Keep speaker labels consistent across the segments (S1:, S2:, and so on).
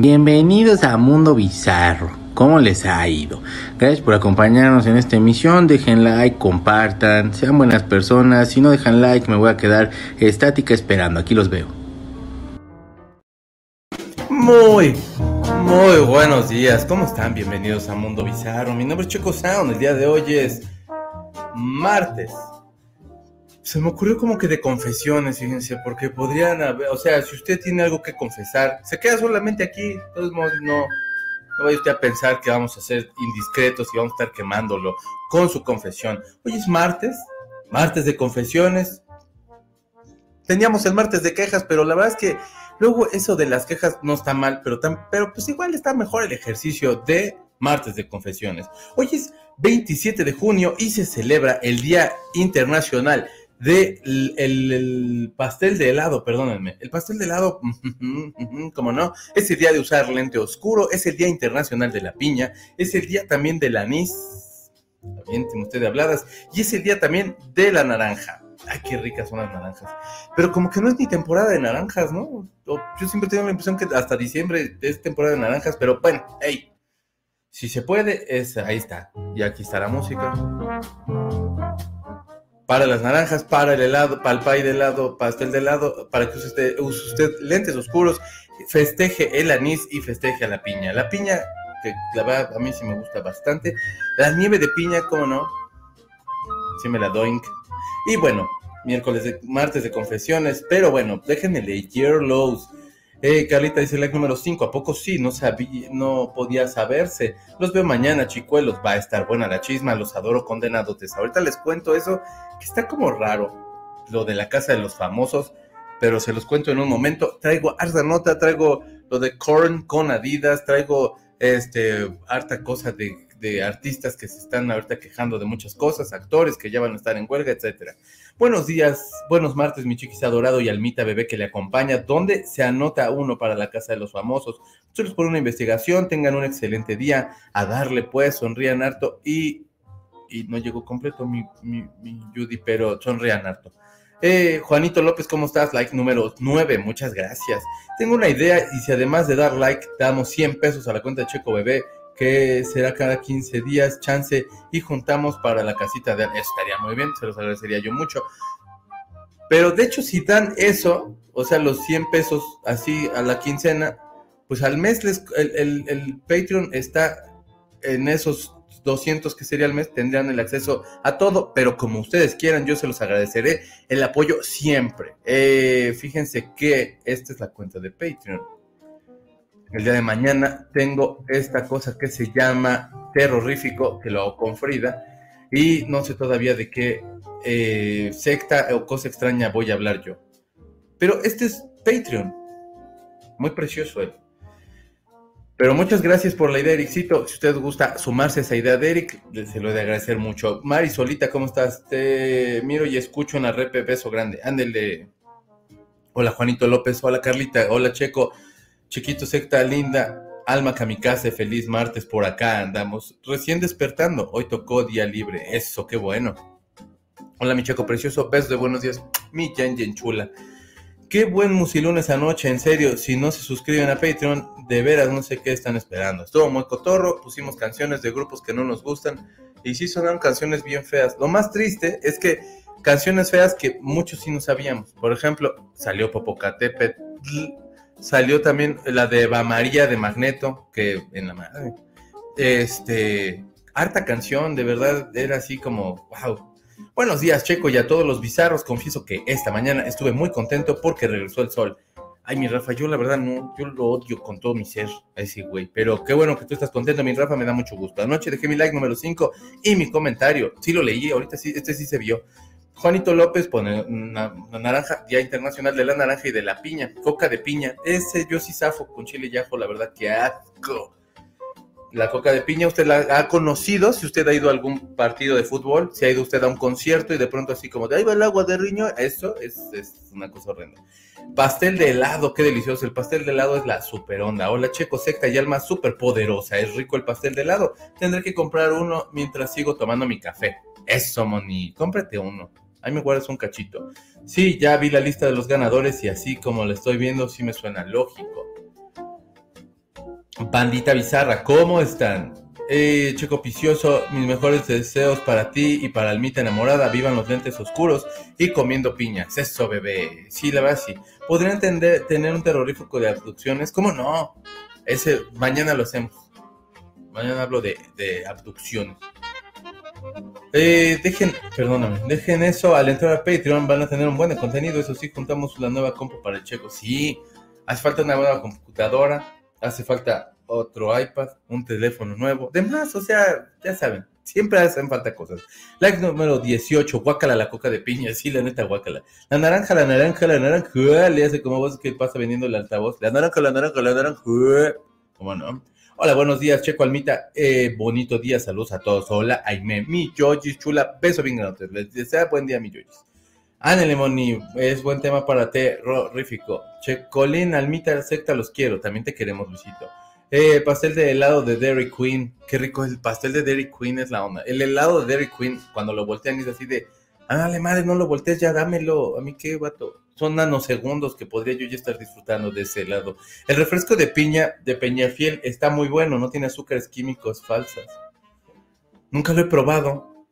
S1: Bienvenidos a Mundo Bizarro. ¿Cómo les ha ido? Gracias por acompañarnos en esta emisión. Dejen like, compartan, sean buenas personas. Si no dejan like, me voy a quedar estática esperando. Aquí los veo.
S2: Muy, muy buenos días. ¿Cómo están? Bienvenidos a Mundo Bizarro. Mi nombre es Checo Sound. El día de hoy es martes se me ocurrió como que de confesiones, fíjense, porque podrían haber, o sea, si usted tiene algo que confesar, se queda solamente aquí, de todos modos, no, no vaya usted a pensar que vamos a ser indiscretos y vamos a estar quemándolo con su confesión. Hoy es martes, martes de confesiones. Teníamos el martes de quejas, pero la verdad es que luego eso de las quejas no está mal, pero, tan, pero pues igual está mejor el ejercicio de martes de confesiones. Hoy es 27 de junio y se celebra el Día Internacional de el, pastel de helado, perdónenme. El pastel de helado, como no, es el día de usar lente oscuro, es el día internacional de la piña, es el día también del anís, también tiene usted de habladas, y es el día también de la naranja. Ay, qué ricas son las naranjas. Pero como que no es ni temporada de naranjas, ¿no? Yo siempre tengo la impresión que hasta diciembre es temporada de naranjas, pero bueno, hey, si se puede, es, ahí está. Y aquí está la música para las naranjas, para el helado, para el pay de helado, pastel de helado, para que use usted, lentes oscuros, festeje el anís y festeje a la piña. La piña, que la verdad a mí sí me gusta bastante. La nieve de piña, ¿cómo no? Sí me la doy. Y bueno, miércoles de, martes de confesiones, pero bueno, déjenme leer Lows. Eh, Carlita dice like número 5, ¿a poco sí? No sabía, no podía saberse. Los veo mañana, chicuelos, va a estar buena la chisma, los adoro condenados. Ahorita les cuento eso, que está como raro, lo de la casa de los famosos, pero se los cuento en un momento. Traigo harta nota, traigo lo de Korn con Adidas, traigo este harta cosa de de artistas que se están ahorita quejando de muchas cosas, actores que ya van a estar en huelga, etcétera. Buenos días, buenos martes, mi chiquis adorado y Almita bebé que le acompaña, donde se anota uno para la casa de los famosos. Muchos por una investigación, tengan un excelente día, a darle pues, sonrían harto y, y no llegó completo mi, mi, mi Judy, pero sonrían harto. Eh, Juanito López, ¿cómo estás? Like número 9, muchas gracias. Tengo una idea y si además de dar like damos 100 pesos a la cuenta de Checo Bebé, que será cada 15 días, chance, y juntamos para la casita de... Eso estaría muy bien, se los agradecería yo mucho. Pero de hecho, si dan eso, o sea, los 100 pesos así a la quincena, pues al mes les, el, el, Patreon está en esos 200 que sería al mes, tendrían el acceso a todo, pero como ustedes quieran, yo se los agradeceré el apoyo siempre. Eh, fíjense que esta es la cuenta de Patreon el día de mañana tengo esta cosa que se llama terrorífico, que lo hago con Frida, y no sé todavía de qué eh, secta o cosa extraña voy a hablar yo. Pero este es Patreon, muy precioso él. Pero muchas gracias por la idea, Ericito. Si usted gusta sumarse a esa idea de Eric, se lo he de agradecer mucho. Mari Solita, ¿cómo estás? Te miro y escucho en la repe, beso grande. Ándele. Hola Juanito López, hola Carlita, hola Checo. Chiquito secta linda, alma kamikaze, feliz martes por acá andamos. Recién despertando, hoy tocó día libre. Eso, qué bueno. Hola, mi checo precioso, besos de buenos días. Mi Yen chula. Qué buen musilunes anoche, en serio. Si no se suscriben a Patreon, de veras no sé qué están esperando. Estuvo muy cotorro, pusimos canciones de grupos que no nos gustan y sí sonaron canciones bien feas. Lo más triste es que canciones feas que muchos sí no sabíamos. Por ejemplo, salió Popocatépetl Salió también la de Eva María de Magneto, que en la madre. Este, harta canción, de verdad, era así como, wow. Buenos días, Checo, y a todos los bizarros. Confieso que esta mañana estuve muy contento porque regresó el sol. Ay, mi Rafa, yo la verdad no, yo lo odio con todo mi ser a ese güey. Pero qué bueno que tú estás contento, mi Rafa, me da mucho gusto. Anoche dejé mi like número 5 y mi comentario. Sí lo leí, ahorita sí, este sí se vio. Juanito López pone una, naranja, Día Internacional de la Naranja y de la Piña, coca de piña. Ese yo sí zafo con chile y ajo, la verdad que asco. La coca de piña, usted la ha conocido, si usted ha ido a algún partido de fútbol, si ha ido usted a un concierto y de pronto así como de ahí va el agua de riño, eso es, una cosa horrenda. Pastel de helado, qué delicioso. El pastel de helado es la super onda. Hola, Checo, secta y alma súper poderosa. Es rico el pastel de helado. Tendré que comprar uno mientras sigo tomando mi café. Eso, Moni, cómprate uno. Ahí me guardas un cachito. Sí, ya vi la lista de los ganadores y así como lo estoy viendo, sí me suena lógico. Bandita Bizarra, ¿cómo están? Eh, Checo Picioso, mis mejores deseos para ti y para Almita enamorada. Vivan los lentes oscuros y comiendo piñas. Eso, bebé. Sí, la verdad sí. ¿Podrían tener, tener un terrorífico de abducciones? ¿Cómo no? Ese, mañana lo hacemos. Mañana hablo de, de abducciones. Eh, dejen, perdóname, dejen eso al entrar a Patreon, van a tener un buen contenido. Eso sí, juntamos la nueva compu para el checo. Sí, hace falta una nueva computadora, hace falta otro iPad, un teléfono nuevo, demás, o sea, ya saben, siempre hacen falta cosas. Like número 18, guácala la coca de piña, sí, la neta, guácala. La naranja, la naranja, la naranja, le hace como vos que pasa vendiendo el altavoz. La naranja, la naranja, la naranja, ¿cómo no? Hola, buenos días, Checo Almita. Eh, bonito día, saludos a todos. Hola, Aime, mi Yoyis, chula, beso bien grande. Les desea buen día, mi Yoyis. Ánele, Moni, es buen tema para terrorífico. Checolín, Almita, secta, los quiero. También te queremos, Luisito. Eh, pastel de helado de Dairy Queen. Qué rico el pastel de Dairy Queen, es la onda. El helado de Dairy Queen, cuando lo voltean, es así de, ándale, madre, no lo voltees, ya dámelo. A mí qué, vato son nanosegundos que podría yo ya estar disfrutando de ese helado. El refresco de piña de Peñafiel está muy bueno, no tiene azúcares químicos falsas. Nunca lo he probado.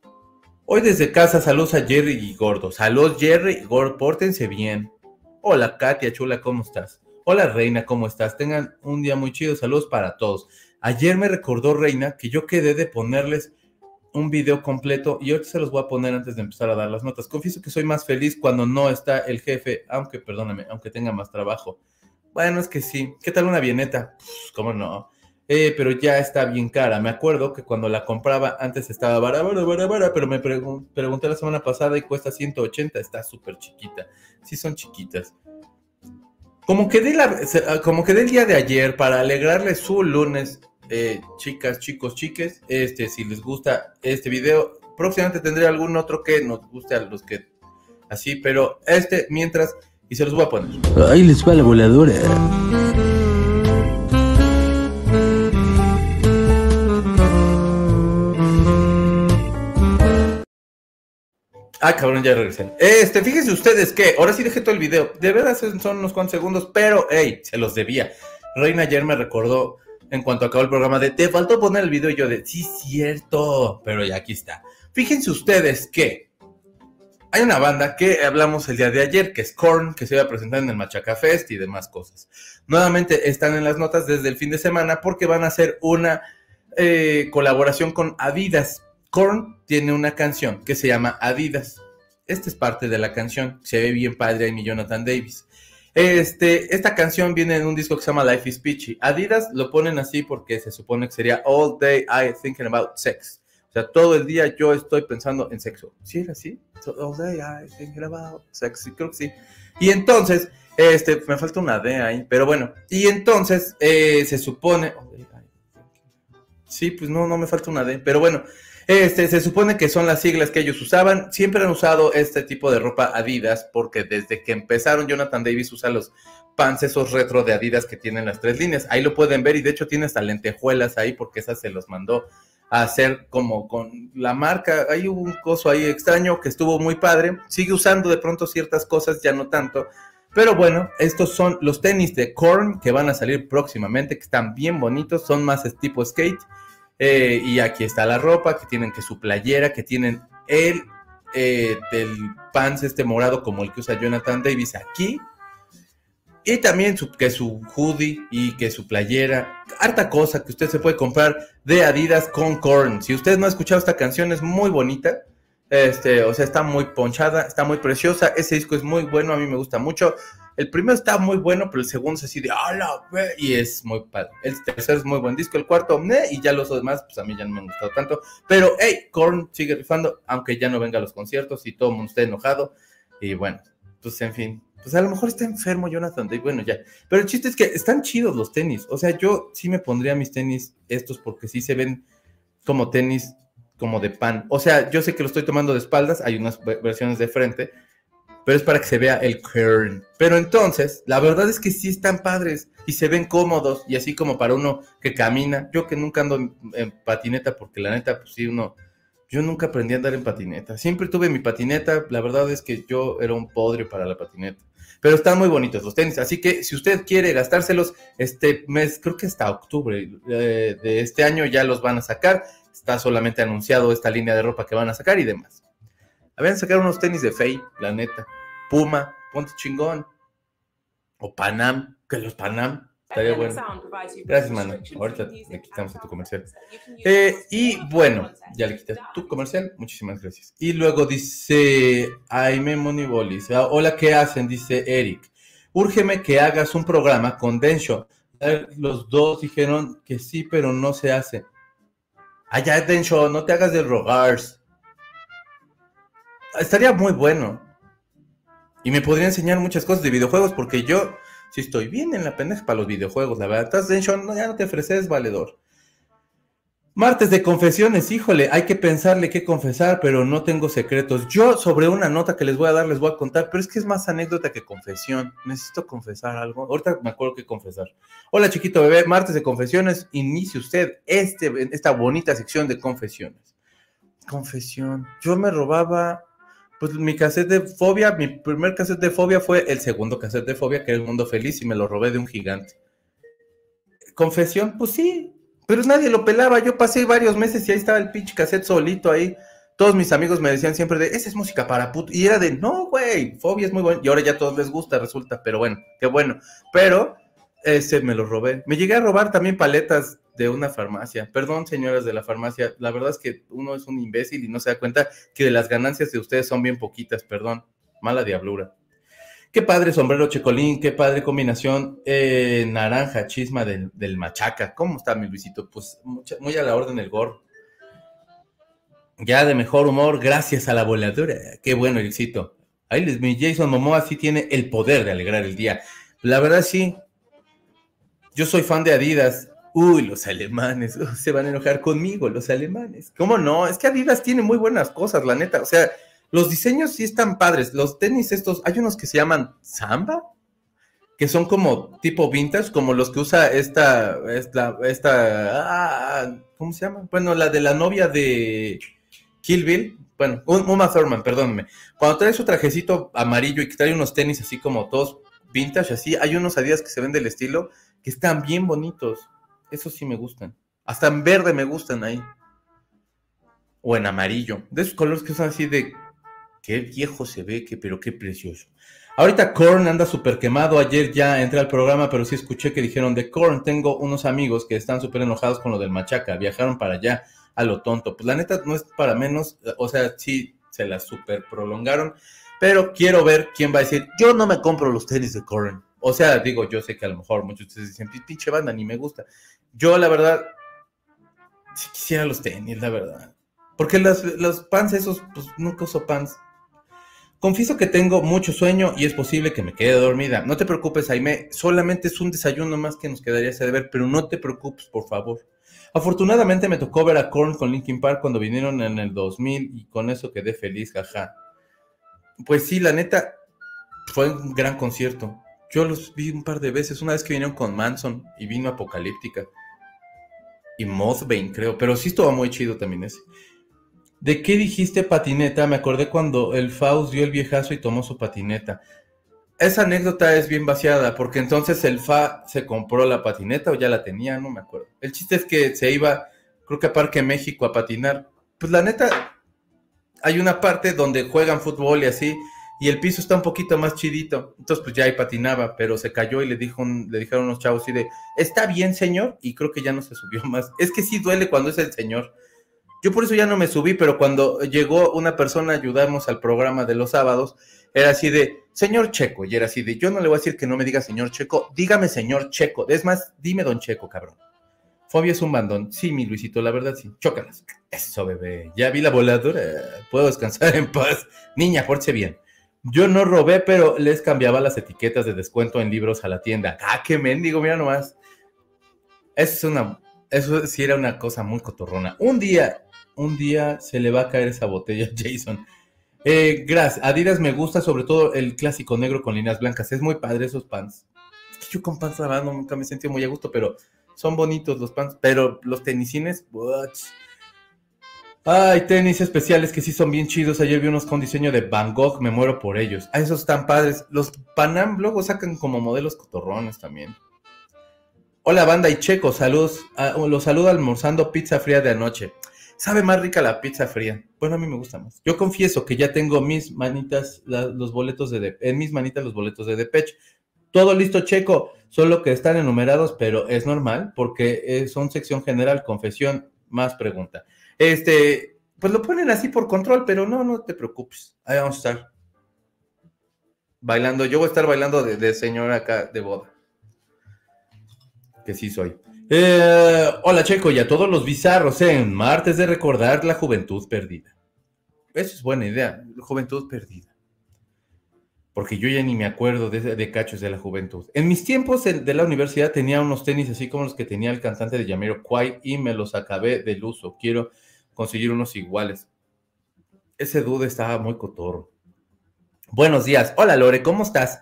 S2: Hoy desde casa, saludos a Jerry y Gordo. Saludos Jerry y Gordo, pórtense bien. Hola Katia, chula, ¿cómo estás? Hola Reina, ¿cómo estás? Tengan un día muy chido, saludos para todos. Ayer me recordó Reina que yo quedé de ponerles un video completo y hoy se los voy a poner antes de empezar a dar las notas. Confieso que soy más feliz cuando no está el jefe, aunque, perdóname, aunque tenga más trabajo. Bueno, es que sí. ¿Qué tal una bieneta? Pues, ¿Cómo no? Eh, pero ya está bien cara. Me acuerdo que cuando la compraba antes estaba bara, bara, bara, bara, pero me pregunté la semana pasada y cuesta 180. Está súper chiquita. Sí son chiquitas. Como que, la, como que el día de ayer para alegrarle su lunes eh, chicas, chicos, chiques, este, si les gusta este video, próximamente tendré algún otro que nos guste a los que así, pero este mientras, y se los voy a poner.
S1: Ahí les va la voladora.
S2: Ah, cabrón, ya regresé. Este, fíjense ustedes que, ahora sí dejé todo el video. De verdad son unos cuantos segundos, pero, hey, se los debía. Reina ayer me recordó en cuanto acabó el programa de te faltó poner el video y yo de sí cierto, pero ya aquí está. Fíjense ustedes que hay una banda que hablamos el día de ayer, que es Korn, que se iba a presentar en el Machaca Fest y demás cosas. Nuevamente están en las notas desde el fin de semana porque van a hacer una eh, colaboración con Adidas. Korn tiene una canción que se llama Adidas. Esta es parte de la canción. Se ve bien padre mi Jonathan Davis. Este, esta canción viene en un disco que se llama Life is Peachy. Adidas lo ponen así porque se supone que sería All Day I Thinking About Sex. O sea, todo el día yo estoy pensando en sexo. ¿Sí así? all Day I Thinking About Sex. Sí, creo que sí. Y entonces, este, me falta una D ahí, pero bueno. Y entonces, eh, se supone... Sí, pues no, no me falta una D, pero bueno. Este, se supone que son las siglas que ellos usaban. Siempre han usado este tipo de ropa Adidas porque desde que empezaron Jonathan Davis usa los pants esos retro de Adidas que tienen las tres líneas. Ahí lo pueden ver y de hecho tiene hasta lentejuelas ahí porque esas se los mandó a hacer como con la marca. Hay un coso ahí extraño que estuvo muy padre. Sigue usando de pronto ciertas cosas, ya no tanto. Pero bueno, estos son los tenis de Korn que van a salir próximamente, que están bien bonitos, son más tipo skate eh, y aquí está la ropa, que tienen que su playera, que tienen el eh, del pants este morado como el que usa Jonathan Davis aquí. Y también su, que su hoodie y que su playera. Harta cosa que usted se puede comprar de Adidas con Korn. Si usted no ha escuchado esta canción, es muy bonita. Este, o sea, está muy ponchada, está muy preciosa. Ese disco es muy bueno, a mí me gusta mucho. El primero está muy bueno, pero el segundo es así de ¡Hala! Y es muy padre. El tercero es muy buen disco. El cuarto, y ya los demás, pues a mí ya no me han gustado tanto. Pero, hey, Korn sigue rifando, aunque ya no venga a los conciertos y todo el mundo esté enojado. Y bueno, pues en fin. Pues a lo mejor está enfermo Jonathan y bueno, ya. Pero el chiste es que están chidos los tenis. O sea, yo sí me pondría mis tenis estos porque sí se ven como tenis como de pan. O sea, yo sé que lo estoy tomando de espaldas, hay unas versiones de frente, pero es para que se vea el kern. Pero entonces, la verdad es que sí están padres y se ven cómodos y así como para uno que camina. Yo que nunca ando en, patineta porque la neta, pues sí, uno Yo nunca aprendí a andar en patineta. Siempre tuve mi patineta. La verdad es que yo era un podre para la patineta. Pero están muy bonitos los tenis. Así que si usted quiere gastárselos este mes, creo que hasta octubre eh, de este año ya los van a sacar. Está solamente anunciado esta línea de ropa que van a sacar y demás. Habían sacado unos tenis de Fey, la neta. Puma, ponte chingón. O Panam, que los Panam Estaría bueno. Gracias, mano. Ahorita le quitamos a tu comercial. Eh, y bueno, ya le quité tu comercial. Muchísimas gracias. Y luego dice Aime Monibolis. Ah, hola, ¿qué hacen? Dice Eric. Úrgeme que hagas un programa con Densho. Los dos dijeron que sí, pero no se hace. Allá, ah, Densho, no te hagas de rogars. Estaría muy bueno. Y me podría enseñar muchas cosas de videojuegos porque yo si estoy bien en la pendeja para los videojuegos, la verdad. Ya no te ofreces valedor. Martes de confesiones, híjole, hay que pensarle qué confesar, pero no tengo secretos. Yo sobre una nota que les voy a dar les voy a contar, pero es que es más anécdota que confesión. Necesito confesar algo. Ahorita me acuerdo que confesar. Hola chiquito bebé, martes de confesiones, inicie usted este, esta bonita sección de confesiones. Confesión. Yo me robaba pues mi cassette de Fobia, mi primer cassette de Fobia fue el segundo cassette de Fobia, que era El Mundo Feliz, y me lo robé de un gigante. Confesión, pues sí, pero nadie lo pelaba. Yo pasé varios meses y ahí estaba el pinche cassette solito ahí. Todos mis amigos me decían siempre de, esa es música para puto. Y era de, no, güey, Fobia es muy bueno. Y ahora ya a todos les gusta, resulta, pero bueno, qué bueno. Pero ese me lo robé. Me llegué a robar también paletas de una farmacia. Perdón, señoras de la farmacia, la verdad es que uno es un imbécil y no se da cuenta que de las ganancias de ustedes son bien poquitas, perdón. Mala diablura. Qué padre sombrero checolín, qué padre combinación eh, naranja, chisma del, machaca. ¿Cómo está mi Luisito? Pues muy a la orden el gorro. Ya de mejor humor, gracias a la voladura. Qué bueno, Luisito. Ahí les mi Jason Momoa sí tiene el poder de alegrar el día. La verdad sí. Yo soy fan de Adidas Uy, los alemanes, se van a enojar conmigo, los alemanes. ¿Cómo no? Es que Adidas tiene muy buenas cosas, la neta. O sea, los diseños sí están padres. Los tenis estos, hay unos que se llaman Samba, que son como tipo vintage, como los que usa esta, esta, ah, ¿cómo se llama? Bueno, la de la novia de Kill. Bueno, Uma Thurman, perdónenme. Cuando trae su trajecito amarillo y que trae unos tenis así como todos vintage, así, hay unos Adidas que se ven del estilo que están bien bonitos. Esos sí me gustan. Hasta en verde me gustan ahí. O en amarillo. De esos colores que son así de. Qué viejo se ve, que, pero qué precioso. Ahorita Korn anda súper quemado. Ayer ya entré al programa, pero sí escuché que dijeron de Korn. Tengo unos amigos que están súper enojados con lo del machaca. Viajaron para allá a lo tonto. Pues la neta no es para menos. O sea, sí se la súper prolongaron. Pero quiero ver quién va a decir: Yo no me compro los tenis de Korn. O sea, digo, yo sé que a lo mejor muchos de ustedes dicen, pinche banda, ni me gusta. Yo, la verdad, si quisiera los tenis, la verdad. Porque los, pants esos, pues nunca uso pants. Confieso que tengo mucho sueño y es posible que me quede dormida. No te preocupes, Jaime, solamente es un desayuno más que nos quedaría ese deber, pero no te preocupes, por favor. Afortunadamente me tocó ver a Korn con Linkin Park cuando vinieron en el 2000 y con eso quedé feliz, jaja. Pues sí, la neta, fue un gran concierto. Yo los vi un par de veces, una vez que vinieron con Manson y vino Apocalíptica. Y Mothbane, creo, pero sí estuvo muy chido también ese. ¿De qué dijiste patineta? Me acordé cuando el Faust dio el viejazo y tomó su patineta. Esa anécdota es bien vaciada, porque entonces el Fa se compró la patineta o ya la tenía, no me acuerdo. El chiste es que se iba, creo que a Parque México a patinar. Pues la neta, hay una parte donde juegan fútbol y así, y el piso está un poquito más chidito. Entonces, pues ya ahí patinaba, pero se cayó y le, dijo le dijeron unos chavos así de, está bien, señor, y creo que ya no se subió más. Es que sí duele cuando es el señor. Yo por eso ya no me subí, pero cuando llegó una persona, ayudamos al programa de los sábados, era así de, señor Checo, y era así de, yo no le voy a decir que no me diga señor Checo, dígame señor Checo. Es más, dime don Checo, cabrón. Fobia es un bandón. Sí, mi Luisito, la verdad sí. Chócalas. Eso, bebé. Ya vi la voladora. Puedo descansar en paz. Niña, pórtese bien. Yo no robé, pero les cambiaba las etiquetas de descuento en libros a la tienda. Ah, qué mendigo, mira nomás. Eso es una, eso sí era una cosa muy cotorrona. Un día, un día se le va a caer esa botella a Jason. Eh, gracias. Adidas me gusta, sobre todo el clásico negro con líneas blancas. Es muy padre esos pants. yo con pants no, nunca me he sentido muy a gusto, pero son bonitos los pants. Pero los tenisines, what? Ay, tenis especiales que sí son bien chidos. Ayer vi unos con diseño de Van Gogh, me muero por ellos. Ah, esos están padres. Los Panam luego sacan como modelos cotorrones también. Hola banda y checo, saludos. Ah, los saludo almorzando pizza fría de anoche. Sabe más rica la pizza fría. Bueno, a mí me gusta más. Yo confieso que ya tengo mis manitas, los boletos de, en mis manitas los boletos de Depeche. Todo listo, checo. Solo que están enumerados, pero es normal porque eh, son sección general, confesión, más pregunta. Este, pues lo ponen así por control, pero no, no te preocupes. Ahí vamos a estar. Bailando, yo voy a estar bailando de, señora acá de boda. Que sí soy. Eh, hola Checo y a todos los bizarros en martes de recordar la juventud perdida. Eso es buena idea, juventud perdida. Porque yo ya ni me acuerdo de, de cachos de la juventud. En mis tiempos de la universidad tenía unos tenis así como los que tenía el cantante de Yamiro Kwai y me los acabé del uso. Quiero conseguir unos iguales. Ese dude estaba muy cotorro. Buenos días. Hola Lore, ¿cómo estás?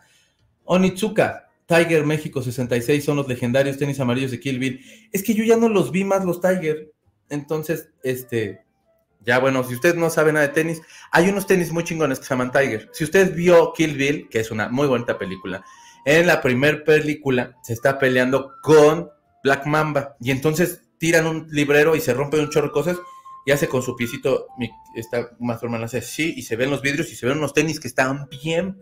S2: Onitsuka, Tiger México 66 son los legendarios tenis amarillos de Kill Bill. Es que yo ya no los vi más los Tiger. Entonces, este, ya bueno, si usted no sabe nada de tenis, hay unos tenis muy chingones que se llaman Tiger. Si usted vio Kill Bill, que es una muy bonita película, en la primera película se está peleando con Black Mamba y entonces tiran un librero y se rompen un chorro de cosas y hace con su piecito, está más o menos así, y se ven los vidrios y se ven unos tenis que están bien.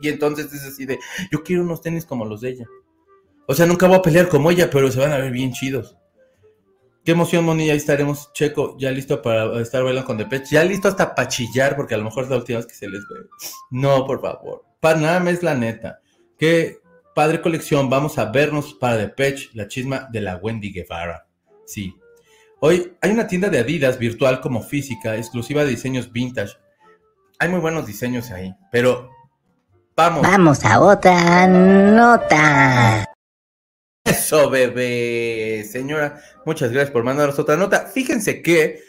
S2: Y entonces es así de, yo quiero unos tenis como los de ella. O sea, nunca voy a pelear como ella, pero se van a ver bien chidos. Qué emoción, Moni, ya estaremos, Checo, ya listo para estar bailando con Depeche, ya listo hasta para chillar, porque a lo mejor es la última vez que se les ve. No, por favor. Panam es la neta. Qué padre colección, vamos a vernos para Depeche, la chisma de la Wendy Guevara. Sí, Hoy hay una tienda de Adidas virtual como física, exclusiva de diseños vintage. Hay muy buenos diseños ahí, pero vamos.
S3: Vamos a otra nota.
S2: Eso, bebé. Señora, muchas gracias por mandarnos otra nota. Fíjense que...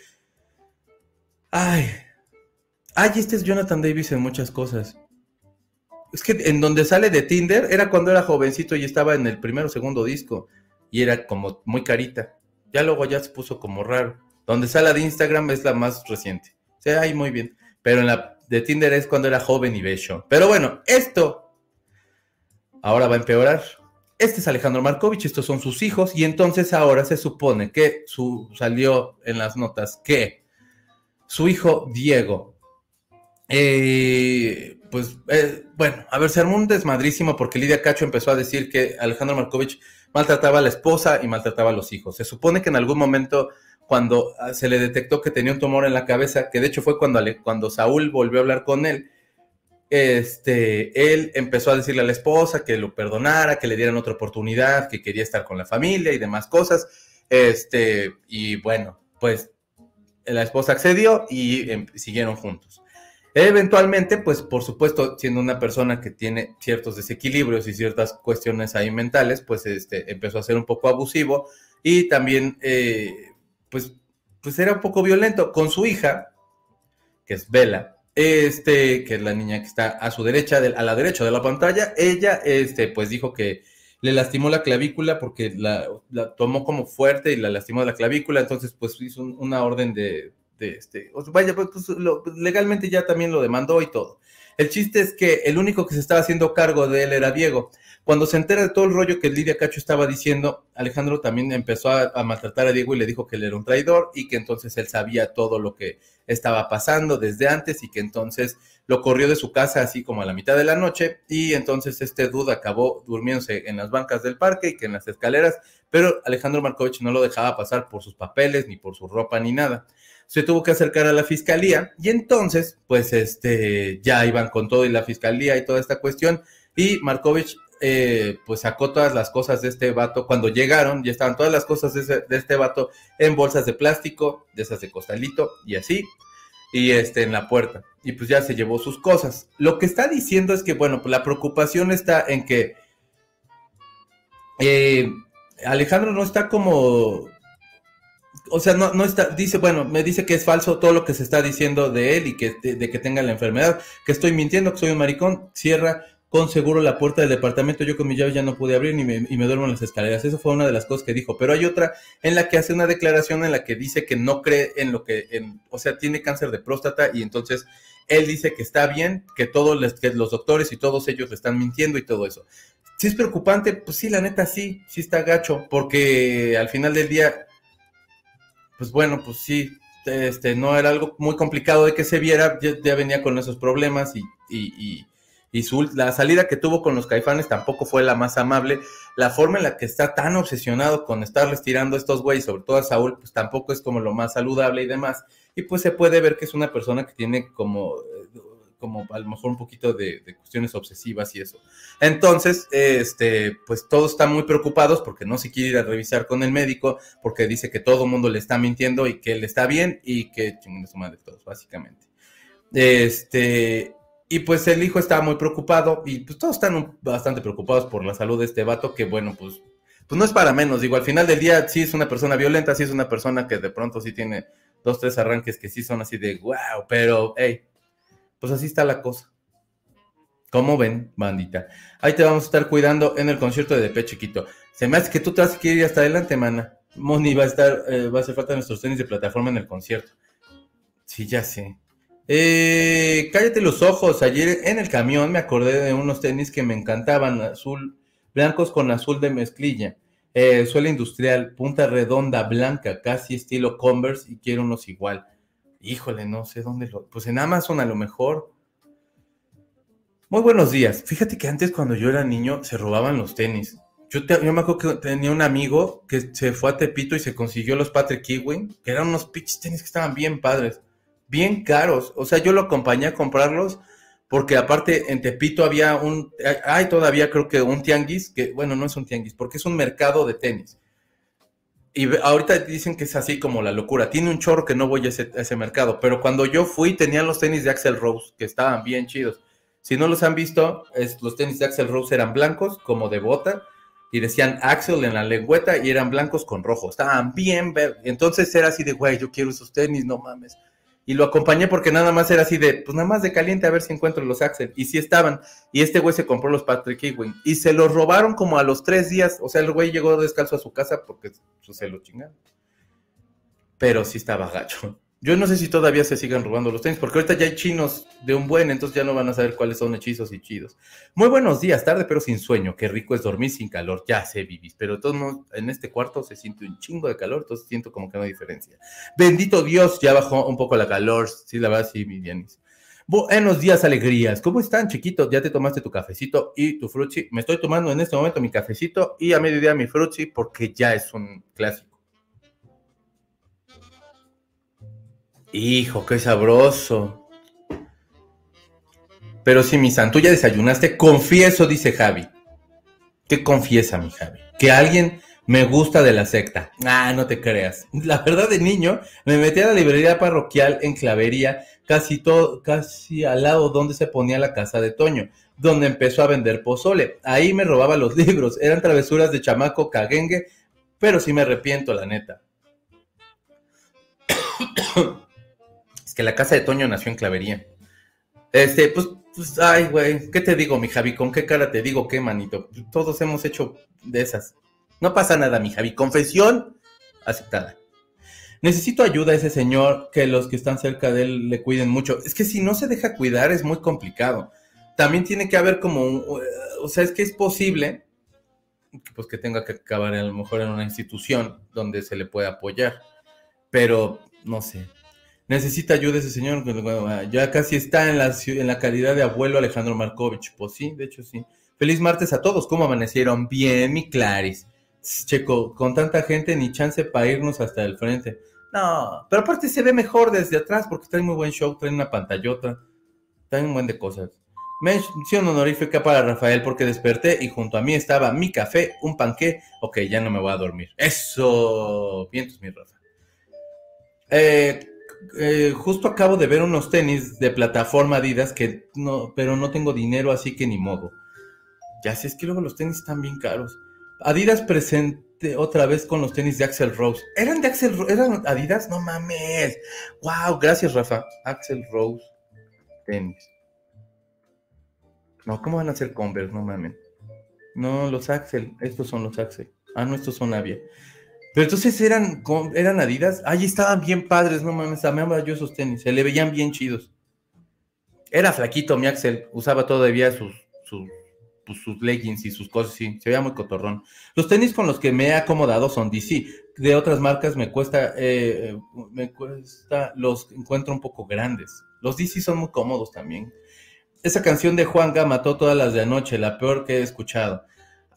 S2: Ay. Ay, este es Jonathan Davis en muchas cosas. Es que en donde sale de Tinder era cuando era jovencito y estaba en el primero o segundo disco. Y era como muy carita. Ya luego ya se puso como raro. Donde sale de Instagram es la más reciente. O sea, ahí muy bien. Pero en la de Tinder es cuando era joven y bello. Pero bueno, esto ahora va a empeorar. Este es Alejandro Markovich, estos son sus hijos, y entonces ahora se supone que su, salió en las notas que su hijo Diego, eh, pues eh, bueno, a ver, se armó un desmadrísimo porque Lidia Cacho empezó a decir que Alejandro Markovich maltrataba a la esposa y maltrataba a los hijos. Se supone que en algún momento, cuando ah, se le detectó que tenía un tumor en la cabeza, que de hecho fue cuando, cuando Saúl volvió a hablar con él, este, él empezó a decirle a la esposa que lo perdonara, que le dieran otra oportunidad, que quería estar con la familia y demás cosas. Este, y bueno, pues la esposa accedió y em, siguieron juntos. Eventualmente, pues por supuesto, siendo una persona que tiene ciertos desequilibrios y ciertas cuestiones ahí mentales, pues este, empezó a ser un poco abusivo y también, eh, pues, pues era un poco violento con su hija, que es Bella, este, que es la niña que está a su derecha, a la derecha de la pantalla, ella, este, pues dijo que le lastimó la clavícula porque la, tomó como fuerte y la lastimó la clavícula, entonces pues hizo una orden de, este, vaya, pues, pues legalmente ya también lo demandó y todo. El chiste es que el único que se estaba haciendo cargo de él era Diego. Cuando se entera de todo el rollo que Lidia Cacho estaba diciendo, Alejandro también empezó a, maltratar a Diego y le dijo que él era un traidor y que entonces él sabía todo lo que estaba pasando desde antes y que entonces lo corrió de su casa así como a la mitad de la noche y entonces este duda acabó durmiéndose en las bancas del parque y que en las escaleras, pero Alejandro Markovich no lo dejaba pasar por sus papeles ni por su ropa ni nada. Se tuvo que acercar a la fiscalía y entonces, pues, este, ya iban con todo y la fiscalía y toda esta cuestión y Markovich, eh, pues, sacó todas las cosas de este vato. Cuando llegaron, ya estaban todas las cosas de, este vato en bolsas de plástico, de esas de costalito y así, y este, en la puerta. Y pues ya se llevó sus cosas. Lo que está diciendo es que, bueno, pues la preocupación está en que eh, Alejandro no está como o sea, no, no está, dice, bueno, me dice que es falso todo lo que se está diciendo de él y que de, que tenga la enfermedad, que estoy mintiendo, que soy un maricón, cierra con seguro la puerta del departamento. Yo con mi llave ya no pude abrir y me, y me duermo en las escaleras. Eso fue una de las cosas que dijo. Pero hay otra en la que hace una declaración en la que dice que no cree en lo que, en, o sea, tiene cáncer de próstata y entonces él dice que está bien, que todos les- que los doctores y todos ellos le están mintiendo y todo eso. Si es preocupante, pues sí, la neta sí, sí está gacho, porque al final del día, pues bueno, pues sí, este, no era algo muy complicado de que se viera, ya, ya venía con esos problemas y, y, y, y la salida que tuvo con los caifanes tampoco fue la más amable. La forma en la que está tan obsesionado con estarles tirando a estos güeyes, sobre todo a Saúl, pues tampoco es como lo más saludable y demás. Y pues se puede ver que es una persona que tiene como, como a lo mejor un poquito de, cuestiones obsesivas y eso. Entonces, este, pues todos están muy preocupados porque no se quiere ir a revisar con el médico, porque dice que todo el mundo le está mintiendo y que él está bien y que chinguen su madre todos, básicamente. Este, y pues el hijo está muy preocupado y pues todos están bastante preocupados por la salud de este vato, que bueno, pues, pues no es para menos. Digo, al final del día sí es una persona violenta, sí es una persona que de pronto sí tiene dos, tres arranques que sí son así de wow, pero hey, pues así está la cosa. ¿Cómo ven, bandita? Ahí te vamos a estar cuidando en el concierto de Depe Chiquito. Se me hace que tú te vas a ir hasta adelante, mana. Moni va a estar, eh, va a hacer falta nuestros tenis de plataforma en el concierto. Sí, ya sé. Eh, cállate los ojos. Ayer en el camión me acordé de unos tenis que me encantaban, azul, blancos con azul de mezclilla. Eh, suela industrial, punta redonda, blanca, casi estilo Converse y quiero unos igual. Híjole, no sé dónde lo. Pues en Amazon a lo mejor. Muy buenos días. Fíjate que antes cuando yo era niño se robaban los tenis. Yo, te- me acuerdo que tenía un amigo que se fue a Tepito y se consiguió los Patrick Ewing, que eran unos pinches tenis que estaban bien padres, bien caros. O sea, yo lo acompañé a comprarlos porque aparte en Tepito había un, hay- todavía creo que un tianguis, que bueno, no es un tianguis, porque es un mercado de tenis. Y ahorita dicen que es así como la locura. Tiene un chorro que no voy a ese, mercado, pero cuando yo fui tenían los tenis de Axel Rose, que estaban bien chidos. Si no los han visto, los tenis de Axel Rose eran blancos, como de bota, y decían Axel en la lengüeta y eran blancos con rojo. Estaban bien ver. Entonces era así de, güey, yo quiero esos tenis, no mames. Y lo acompañé porque nada más era así de, pues nada más de caliente a ver si encuentro los Axel. Y sí estaban. Y este güey se compró los Patrick Ewing. Y se los robaron como a los tres días. O sea, el güey llegó descalzo a su casa porque pues, se lo chingaron. Pero sí estaba gacho. Yo no sé si todavía se sigan robando los tenis, porque ahorita ya hay chinos de un buen, entonces ya no van a saber cuáles son hechizos y chidos. Muy buenos días, tarde pero sin sueño. Qué rico es dormir sin calor. Ya sé, Vivis, pero de todos en este cuarto se siente un chingo de calor, entonces siento como que no hay diferencia. Bendito Dios, ya bajó un poco la calor. Sí, la verdad, sí, Vivianis. Buenos días, alegrías. ¿Cómo están, chiquitos? ¿Ya te tomaste tu cafecito y tu frutti? Me estoy tomando en este momento mi cafecito y a mediodía mi frutti porque ya es un clásico. Hijo, qué sabroso. Pero si mi santo ya desayunaste, confieso, dice Javi. ¿Qué confiesa, mi Javi? Que alguien me gusta de la secta. Ah, no te creas. La verdad, de niño, me metí a la librería parroquial en Clavería, casi todo, casi al lado donde se ponía la casa de Toño, donde empezó a vender pozole. Ahí me robaba los libros. Eran travesuras de chamaco caguengue, pero sí me arrepiento, la neta. Que la casa de Toño nació en Clavería. Este, pues, pues ay, güey, ¿qué te digo, mi Javi? ¿Con qué cara te digo qué, manito? Todos hemos hecho de esas. No pasa nada, mi Javi. Confesión aceptada. Necesito ayuda a ese señor, que los que están cerca de él le cuiden mucho. Es que si no se deja cuidar es muy complicado. También tiene que haber como, o sea, es que es posible pues que tenga que acabar a lo mejor en una institución donde se le pueda apoyar. Pero, no sé, necesita ayuda ese señor, ya casi está en la, calidad de abuelo Alejandro Markovich. Pues sí, de hecho sí. Feliz martes a todos, ¿cómo amanecieron? Bien, mi Claris. Checo, con tanta gente ni chance para irnos hasta el frente. No, pero aparte se ve mejor desde atrás porque trae muy buen show, trae una pantallota, trae un buen de cosas. Mención honorífica para Rafael porque desperté y junto a mí estaba mi café, un panqué. Ok, ya no me voy a dormir. Eso, vientos, mi Rafa. Eh, eh, justo acabo de ver unos tenis de plataforma Adidas que no, pero no tengo dinero, así que ni modo. Ya sé, es que luego los tenis están bien caros. Adidas presente otra vez con los tenis de Axel Rose. ¿Eran de Axel Rose? ¿Eran Adidas? No mames. Wow, gracias, Rafa. Axel Rose tenis. No, ¿cómo van a ser Converse? No mames. No, los Axel. Estos son los Axel. Ah, no, estos son Avia. Pero entonces eran, eran Adidas. Ay, estaban bien padres, no mames. Amaba yo esos tenis. Se le veían bien chidos. Era flaquito mi Axel. Usaba todavía sus, sus, pues, sus leggings y sus cosas así. Se veía muy cotorrón. Los tenis con los que me he acomodado son DC. De otras marcas me cuesta, eh, me cuesta, los encuentro un poco grandes. Los DC son muy cómodos también. Esa canción de Juanga mató todas las de anoche, la peor que he escuchado.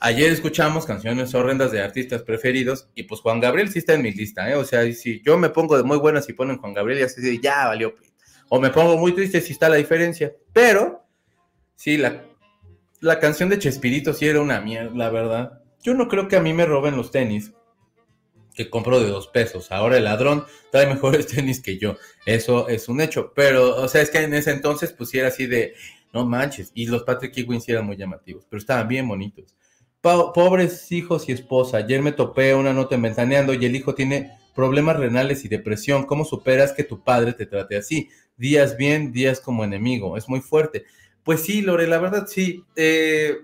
S2: Ayer escuchamos canciones horrendas de artistas preferidos y pues Juan Gabriel sí está en mi lista, ¿eh? O sea, si yo me pongo de muy buenas y ponen Juan Gabriel y así de ya valió. p-". O me pongo muy triste si está la diferencia. Pero, sí, la, la canción de Chespirito sí era una mierda, la verdad. Yo no creo que a mí me roben los tenis que compro de dos pesos. Ahora el ladrón trae mejores tenis que yo. Eso es un hecho. Pero, o sea, es que en ese entonces pues sí era así de, no manches. Y los Patrick Ewing sí eran muy llamativos, pero estaban bien bonitos. Po- pobres hijos y esposa. Ayer me topé una nota en Ventaneando y el hijo tiene problemas renales y depresión. ¿Cómo superas que tu padre te trate así? Días bien, días como enemigo. Es muy fuerte. Pues sí, Lore, la verdad sí. Eh,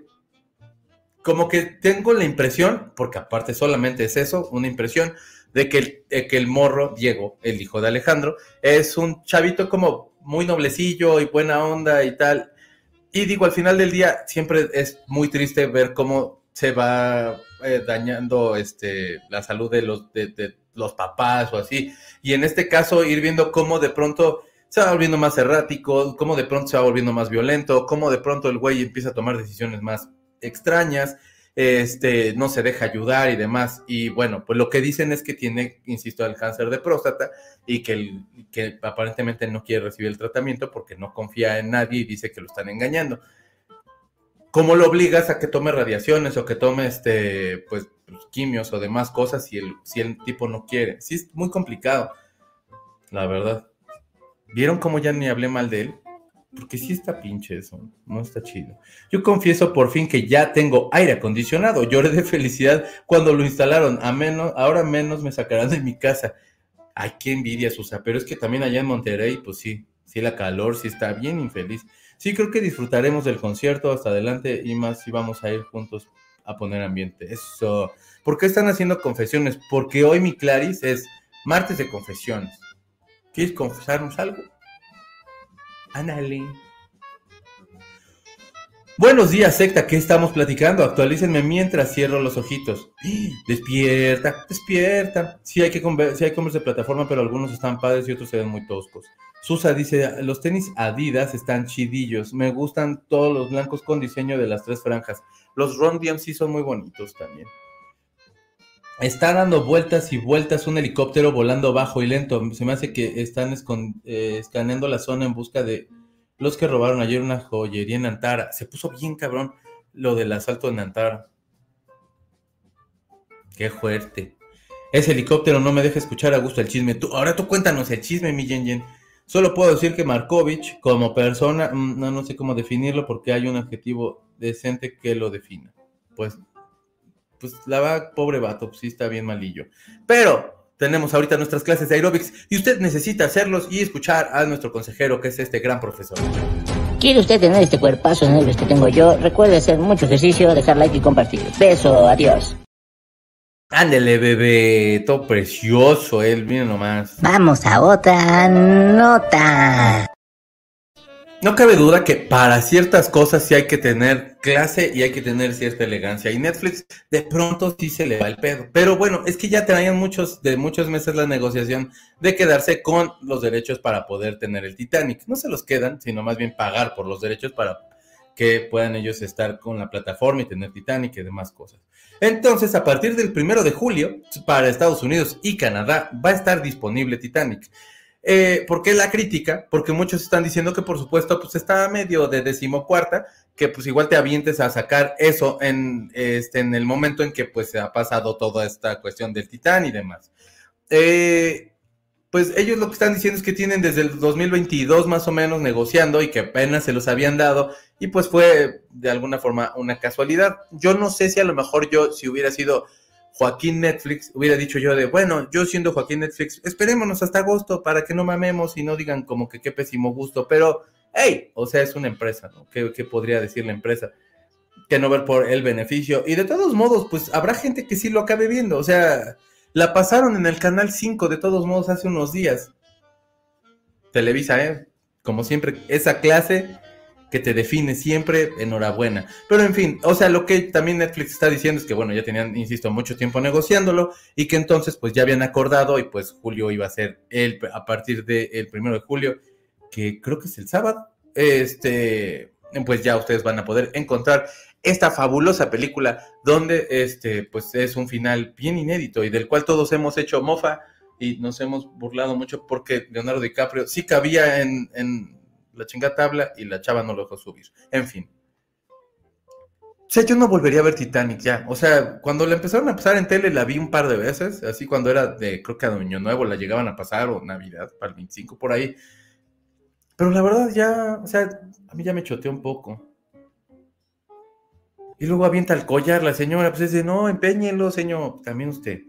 S2: como que tengo la impresión, porque aparte solamente es eso, una impresión de que el, de que el morro, Diego, el hijo de Alejandro, es un chavito como muy noblecillo y buena onda y tal. Y digo, al final del día siempre es muy triste ver cómo se va eh, dañando este, la salud de los, de, de los papás o así. Y en este caso ir viendo cómo de pronto se va volviendo más errático, cómo de pronto se va volviendo más violento, cómo de pronto el güey empieza a tomar decisiones más extrañas, este, no se deja ayudar y demás. Y bueno, pues lo que dicen es que tiene, insisto, el cáncer de próstata y que, el- que aparentemente no quiere recibir el tratamiento porque no confía en nadie y dice que lo están engañando. ¿Cómo lo obligas a que tome radiaciones o que tome este, pues, quimios o demás cosas si el, si el tipo no quiere? Sí, es muy complicado, la verdad. ¿Vieron cómo ya ni hablé mal de él? Porque sí está pinche eso, no está chido. Yo confieso por fin que ya tengo aire acondicionado. Lloré de felicidad cuando lo instalaron. A menos, ahora menos me sacarán de mi casa. Ay, qué envidia, Susa. Pero es que también allá en Monterrey, pues sí, sí la calor, sí está bien infeliz. Sí, creo que disfrutaremos del concierto hasta adelante y más si vamos a ir juntos a poner ambiente. Eso. ¿Por qué están haciendo confesiones? Porque hoy mi Claris es martes de confesiones. ¿Quieres confesarnos algo? Ándale. Buenos días, secta. ¿Qué estamos platicando? Actualícenme mientras cierro los ojitos. Despierta, despierta. Sí hay que sí hay hombres de plataforma, pero algunos están padres y otros se ven muy toscos. Susa dice, los tenis Adidas están chidillos. Me gustan todos los blancos con diseño de las tres franjas. Los Ron DMC son muy bonitos también. Está dando vueltas y vueltas un helicóptero volando bajo y lento. Se me hace que están eh, escaneando la zona en busca de los que robaron ayer una joyería en Antara. Se puso bien cabrón lo del asalto en Antara. Qué fuerte. Ese helicóptero no me deja escuchar a gusto el chisme. Tú, ahora tú cuéntanos el chisme, mi Yen Yen. Solo puedo decir que Markovich, como persona, mm, no, no sé cómo definirlo porque hay un adjetivo decente que lo defina. Pues, pues la va, pobre vato, pues sí está bien malillo. Pero tenemos ahorita nuestras clases de aeróbics y usted necesita hacerlos y escuchar a nuestro consejero, que es este gran profesor.
S3: ¿Quiere usted tener este cuerpazo negro que tengo yo? Recuerde hacer mucho ejercicio, dejar like y compartir. Beso, adiós.
S2: Ándele, bebé, todo precioso él, miren nomás.
S3: Vamos a otra nota.
S2: No cabe duda que para ciertas cosas sí hay que tener clase y hay que tener cierta elegancia. Y Netflix de pronto sí se le va el pedo. Pero bueno, es que ya traían muchos, de muchos meses la negociación de quedarse con los derechos para poder tener el Titanic. No se los quedan, sino más bien pagar por los derechos para que puedan ellos estar con la plataforma y tener Titanic y demás cosas. Entonces, a partir del primero de julio, para Estados Unidos y Canadá, va a estar disponible Titanic. Eh, ¿Por qué la crítica? Porque muchos están diciendo que por supuesto pues está medio de decimocuarta, que pues igual te avientes a sacar eso en, este, en el momento en que pues se ha pasado toda esta cuestión del titán y demás. Eh, pues ellos lo que están diciendo es que tienen desde el 2022 más o menos negociando y que apenas se los habían dado y pues fue de alguna forma una casualidad. Yo no sé si a lo mejor yo, si hubiera sido Joaquín Netflix, hubiera dicho yo de, bueno, yo siendo Joaquín Netflix, esperémonos hasta agosto para que no mamemos y no digan como que qué pésimo gusto, pero, hey, o sea, es una empresa, ¿no? ¿Qué, qué podría decir la empresa? Que no ver por el beneficio. Y de todos modos, pues habrá gente que sí lo acabe viendo, o sea, la pasaron en el canal 5 de todos modos hace unos días. Televisa, ¿eh? Como siempre, esa clase que te define siempre, enhorabuena. Pero en fin, o sea, lo que también Netflix está diciendo es que, bueno, ya tenían, insisto, mucho tiempo negociándolo y que entonces pues ya habían acordado y pues julio iba a ser el, a partir del primero de julio, que creo que es el sábado, este, pues ya ustedes van a poder encontrar esta fabulosa película donde este, pues es un final bien inédito y del cual todos hemos hecho mofa y nos hemos burlado mucho porque Leonardo DiCaprio sí cabía en, en la chingada tabla y la chava no lo dejó subir. En fin. O sea, yo no volvería a ver Titanic ya. O sea, cuando la empezaron a pasar en tele la vi un par de veces, así cuando era de, creo que a Año Nuevo la llegaban a pasar o Navidad, para el 25 por ahí. Pero la verdad ya, o sea, a mí ya me choteó un poco. Y luego avienta el collar la señora, pues dice, no, empeñenlo, señor, también usted.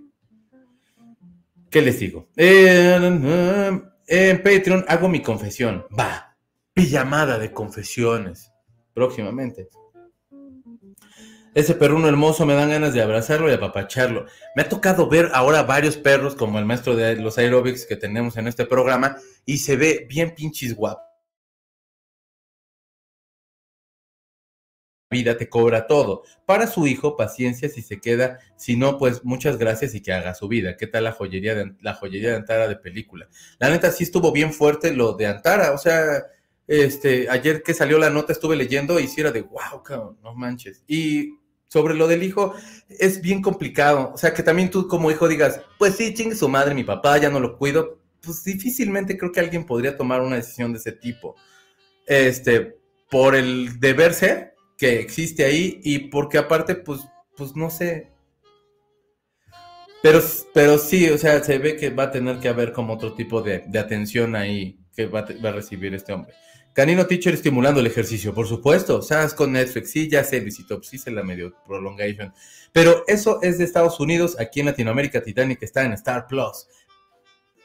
S2: ¿Qué les digo? en Patreon hago mi confesión. Va, pijamada de confesiones. Próximamente. Ese perruno hermoso me dan ganas de abrazarlo y apapacharlo. Me ha tocado ver ahora varios perros, como el maestro de los aerobics que tenemos en este programa, y se ve bien pinches guapo. Vida te cobra todo. Para su hijo, paciencia si se queda, si no, pues muchas gracias y que haga su vida. ¿Qué tal la joyería de, la joyería de Antara de película? La neta sí estuvo bien fuerte lo de Antara, o sea, este, ayer que salió la nota estuve leyendo y si era de wow, cabrón, no manches. Y sobre lo del hijo, es bien complicado. O sea, que también tú como hijo digas, pues sí, chingue su madre, mi papá, ya no lo cuido. Pues difícilmente creo que alguien podría tomar una decisión de ese tipo. Este, por el deber ser, que existe ahí y porque aparte, pues, pues no sé. Pero, pero sí, o sea, se ve que va a tener que haber como otro tipo de, atención ahí que va, a recibir este hombre. Canino Teacher estimulando el ejercicio, por supuesto. Es con Netflix, sí, ya sé, visitó, sí se la medio prolongation. Pero eso es de Estados Unidos, aquí en Latinoamérica, Titanic está en Star Plus.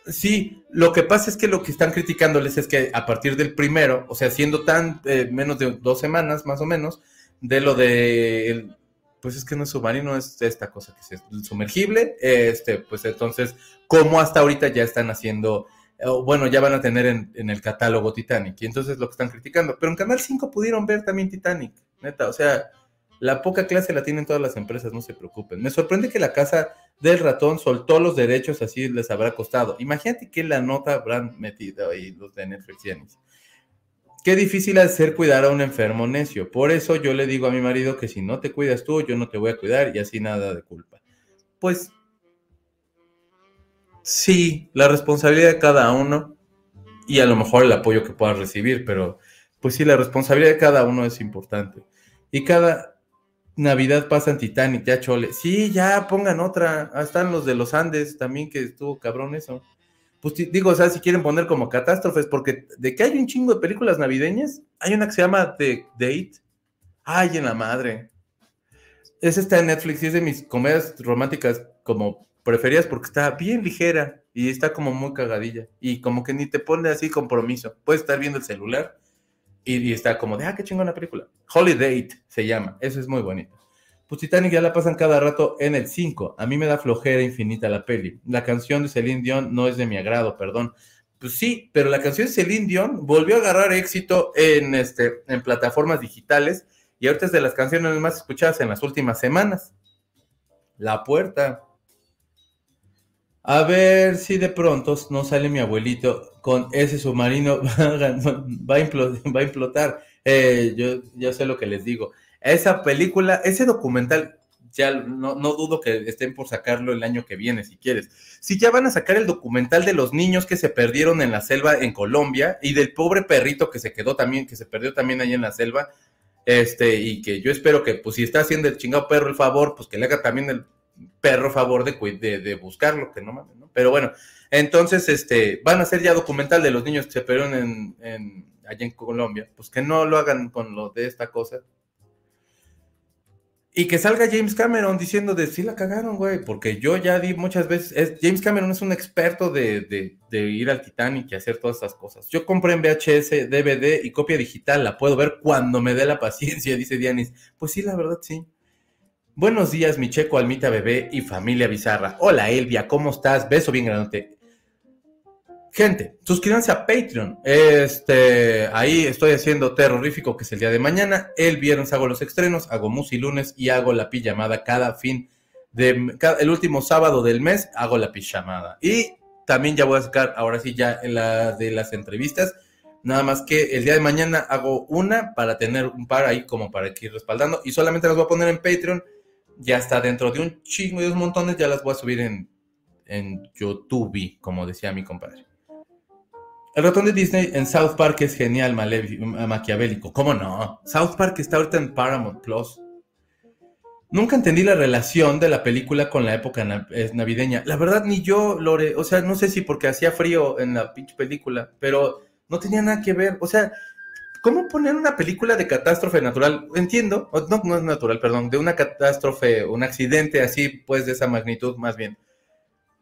S2: Sí, lo que pasa es que lo que están criticándoles es que a partir del primero, o sea, siendo tan eh, menos de dos semanas más o menos, de lo de, pues es que no es submarino, es esta cosa que es el sumergible, este, pues entonces, como hasta ahorita ya están haciendo, bueno, ya van a tener en, en, el catálogo Titanic, y entonces lo que están criticando, pero en Canal 5 pudieron ver también Titanic, neta, o sea, la poca clase la tienen todas las empresas, no se preocupen. Me sorprende que la casa del ratón soltó los derechos, así les habrá costado. Imagínate que la nota habrán metido ahí los de Netflix Qué difícil ser cuidar a un enfermo necio. Por eso yo le digo a mi marido que si no te cuidas tú, yo no te voy a cuidar y así nada de culpa. Pues sí, la responsabilidad de cada uno y a lo mejor el apoyo que puedas recibir, pero pues sí, la responsabilidad de cada uno es importante. Y cada, Navidad pasa en Titanic, ya chole. Sí, ya pongan otra. Ah, están los de los Andes también, que estuvo cabrón eso. Pues digo, o sea, si quieren poner como catástrofes, porque de que hay un chingo de películas navideñas, hay una que se llama The Date. Ay, en la madre. Esa está en Netflix y es de mis comedias románticas como preferidas porque está bien ligera y está como muy cagadilla. Y como que ni te pone así compromiso. Puedes estar viendo el celular y, está como de, ah, qué chingona película. Holiday se llama, eso es muy bonito. Pues Titanic ya la pasan cada rato en el 5. A mí me da flojera infinita la peli. La canción de Celine Dion no es de mi agrado, perdón. Pues sí, pero la canción de Celine Dion volvió a agarrar éxito en, este, en plataformas digitales y ahorita es de las canciones más escuchadas en las últimas semanas. La puerta. A ver si de pronto no sale mi abuelito con ese submarino, va a implotar. Eh, yo, yo sé lo que les digo. Esa película, ese documental, ya no, no, dudo que estén por sacarlo el año que viene, si quieres. Si ya van a sacar el documental de los niños que se perdieron en la selva en Colombia y del pobre perrito que se quedó también, que se perdió también ahí en la selva, este, y que yo espero que, pues si está haciendo el chingado perro el favor, pues que le haga también el perro favor de, buscarlo, que no mames. Pero bueno, entonces, este, van a hacer ya documental de los niños que se perdieron en, allá en Colombia, pues que no lo hagan con lo de esta cosa. Y que salga James Cameron diciendo de sí la cagaron, güey, porque yo ya di muchas veces, es, James Cameron es un experto de, ir al Titanic y hacer todas esas cosas. Yo compré en VHS, DVD y copia digital, la puedo ver cuando me dé la paciencia, dice Dianis. Pues sí, la verdad sí. Buenos días, mi checo, almita bebé y familia bizarra. Hola, Elvia, ¿cómo estás? Beso bien grande. Gente, suscríbanse a Patreon. Este, ahí estoy haciendo terrorífico, que es el día de mañana. El viernes hago los estrenos, hago Musi lunes y hago la pijamada cada fin de el último sábado del mes hago la pijamada. Y también ya voy a sacar, ahora sí, ya la de las entrevistas. Nada más que el día de mañana hago una para tener un par ahí como para ir respaldando. Y solamente las voy a poner en Patreon. Ya está dentro de un chingo y dos montones. Ya las voy a subir en, en YouTube, como decía mi compadre. El ratón de Disney en South Park es genial, maquiavélico. ¿Cómo no? South Park está ahorita en Paramount Plus. Nunca entendí la relación de la película con la época navideña. La verdad, ni yo, Lore. O sea, no sé si porque hacía frío en la pinche película, pero no tenía nada que ver. O sea, ¿cómo poner una película de catástrofe natural? Entiendo, no, no es natural, perdón, de una catástrofe, un accidente así, pues de esa magnitud, más bien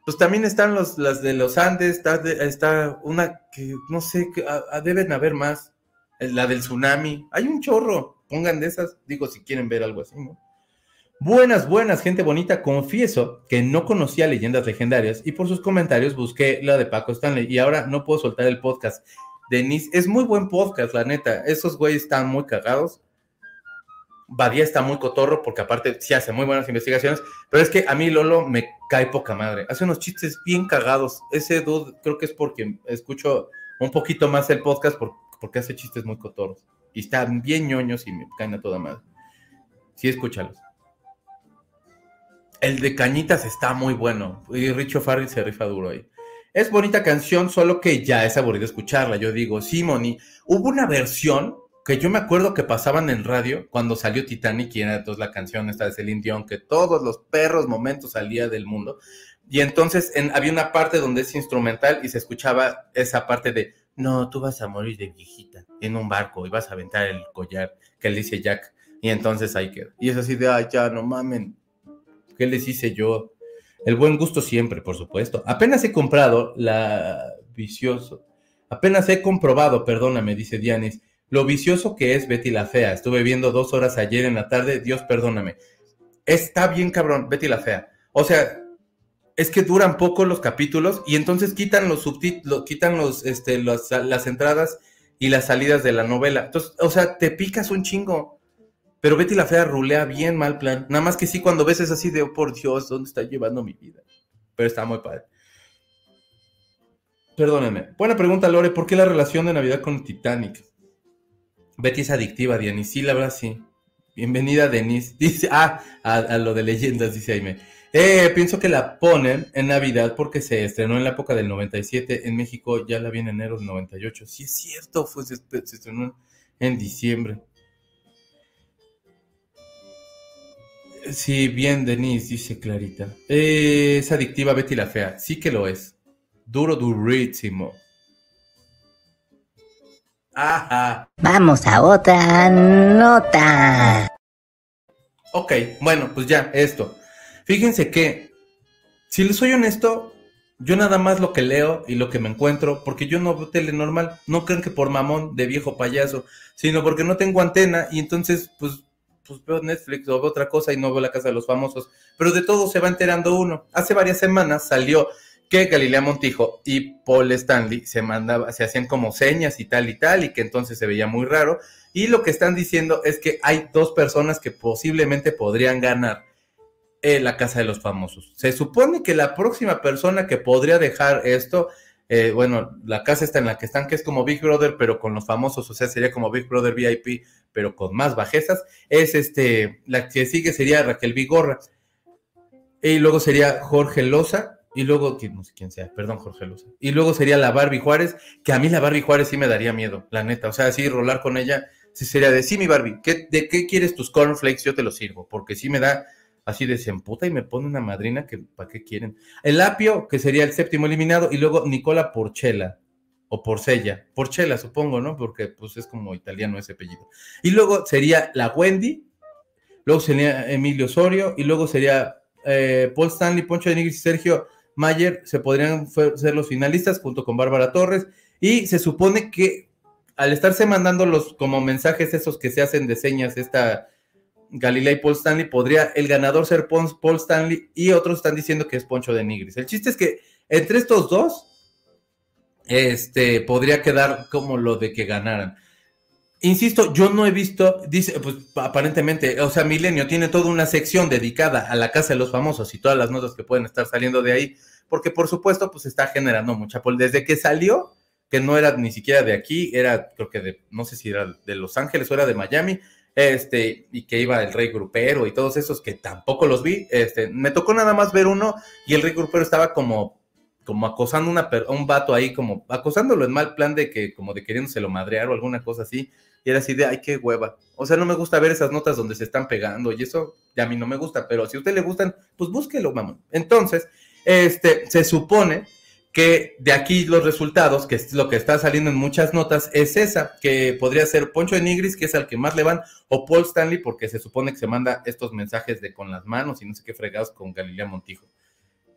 S2: pues también están los, las de los Andes, está, una que no sé, que, deben haber más, la del tsunami, hay un chorro, pongan de esas, digo si quieren ver algo así, ¿no? Buenas, buenas, gente bonita. Confieso que no conocía leyendas legendarias y por sus comentarios busqué la de Paco Stanley y ahora no puedo soltar el podcast. Denise, es muy buen podcast, la neta. Esos güeyes están muy cagados. Badía está muy cotorro porque aparte sí hace muy buenas investigaciones, pero es que a mí Lolo me cae poca madre. Hace unos chistes bien cagados. Ese dude creo que es porque escucho un poquito más el podcast porque hace chistes muy cotorros. Y están bien ñoños y me caen a toda madre. Sí, escúchalos. El de Cañitas está muy bueno. Y Richo Farrell se rifa duro ahí. Es bonita canción, solo que ya es aburrido escucharla. Yo digo, sí, Moni. Hubo una versión que yo me acuerdo que pasaban en radio cuando salió Titanic y era entonces la canción de Celine Dion, que todos los perros momentos salía del mundo. Y entonces había una parte donde es instrumental y se escuchaba esa parte de, no, tú vas a morir de viejita en un barco y vas a aventar el collar que le dice Jack. Y entonces ahí queda. Y es así de, ay, ya, no mamen. ¿Qué les hice yo? El buen gusto siempre, por supuesto. Apenas he comprado la vicioso. Apenas he comprobado, perdóname, dice Dianis lo vicioso que es Betty la Fea. Estuve viendo dos horas ayer en la tarde, Dios perdóname. Está bien cabrón, Betty la Fea. O sea, es que duran poco los capítulos y entonces quitan los subtítulos, quitan los, este, las entradas y las salidas de la novela. Entonces, o sea, te picas un chingo. Pero Betty la Fea rulea bien mal plan. Nada más que sí, cuando ves es así de, oh, por Dios, ¿dónde está llevando mi vida? Pero está muy padre. Perdónenme. Buena pregunta, Lore. ¿Por qué la relación de Navidad con Titanic? Betty es adictiva, Diane. Sí, la verdad, sí. Bienvenida, Denise. Dice, ah, a, lo de leyendas, dice Aime. Eh, pienso que la ponen en Navidad porque se estrenó en la época del 97 en México, ya la vi en enero del 98. Sí, es cierto, fue, se, estrenó en diciembre. Sí, bien, Denise, dice Clarita. Eh, es adictiva Betty la Fea. Sí que lo es. Duro, durísimo.
S3: Ajá. Vamos a otra nota.
S2: Ok, bueno, pues ya, esto. Fíjense que, si les soy honesto, yo nada más lo que leo y lo que me encuentro, porque yo no veo tele normal, no creen que por mamón de viejo payaso, sino porque no tengo antena y entonces, pues, pues veo Netflix o veo otra cosa y no veo la casa de los famosos. Pero de todo se va enterando uno. Hace varias semanas salió que Galilea Montijo y Paul Stanley se mandaba, se hacían como señas y tal y tal, y que entonces se veía muy raro. Y lo que están diciendo es que hay dos personas que posiblemente podrían ganar en la Casa de los Famosos. Se supone que la próxima persona que podría dejar esto, eh, bueno, la casa está en la que están, que es como Big Brother, pero con los famosos, o sea, sería como Big Brother VIP, pero con más bajezas, es este, la que sigue sería Raquel Vigorra. Y luego sería Jorge Loza, y luego, no sé quién sea, perdón, Jorge Luz. Y luego sería la Barbie Juárez, que a mí la Barbie Juárez sí me daría miedo, la neta. O sea, así rolar con ella, sí sería de, sí, mi Barbie, ¿de qué quieres tus cornflakes? Yo te los sirvo, porque sí me da así de semputa y me pone una madrina que, ¿para qué quieren? El Apio, que sería el séptimo eliminado, y luego Nicola Porchela, o Porcella, Porchela supongo, ¿no? Porque pues es como italiano ese apellido. Y luego sería la Wendy, luego sería Emilio Osorio y luego sería eh, Paul Stanley, Poncho de Nigris y Sergio Mayer se podrían ser los finalistas junto con Bárbara Torres y se supone que al estarse mandando los como mensajes esos que se hacen de señas esta Galilea y Paul Stanley, podría el ganador ser Paul Stanley y otros están diciendo que es Poncho de Nigris. El chiste es que entre estos dos, este, podría quedar como lo de que ganaran. Insisto, yo no he visto, dice, pues aparentemente, o sea, Milenio tiene toda una sección dedicada a la casa de los famosos y todas las notas que pueden estar saliendo de ahí, porque por supuesto, pues está generando mucha pol. Desde que salió, que no era ni siquiera de aquí, era, creo que de, no sé si era de Los Ángeles o era de Miami, este, y que iba el rey grupero y todos esos que tampoco los vi, este, me tocó nada más ver uno y el rey grupero estaba como, como acosando una, a un vato ahí, como acosándolo en mal plan de que, como de queriéndoselo madrear o alguna cosa así, y era así de, ay, qué hueva. O sea, no me gusta ver esas notas donde se están pegando y eso ya a mí no me gusta, pero si a usted le gustan, pues búsquelo, mamá. Entonces, este, se supone que de aquí los resultados, que es lo que está saliendo en muchas notas, es esa, que podría ser Poncho de Nigris, que es al que más le van, o Paul Stanley, porque se supone que se manda estos mensajes de con las manos y no sé qué fregados con Galilea Montijo.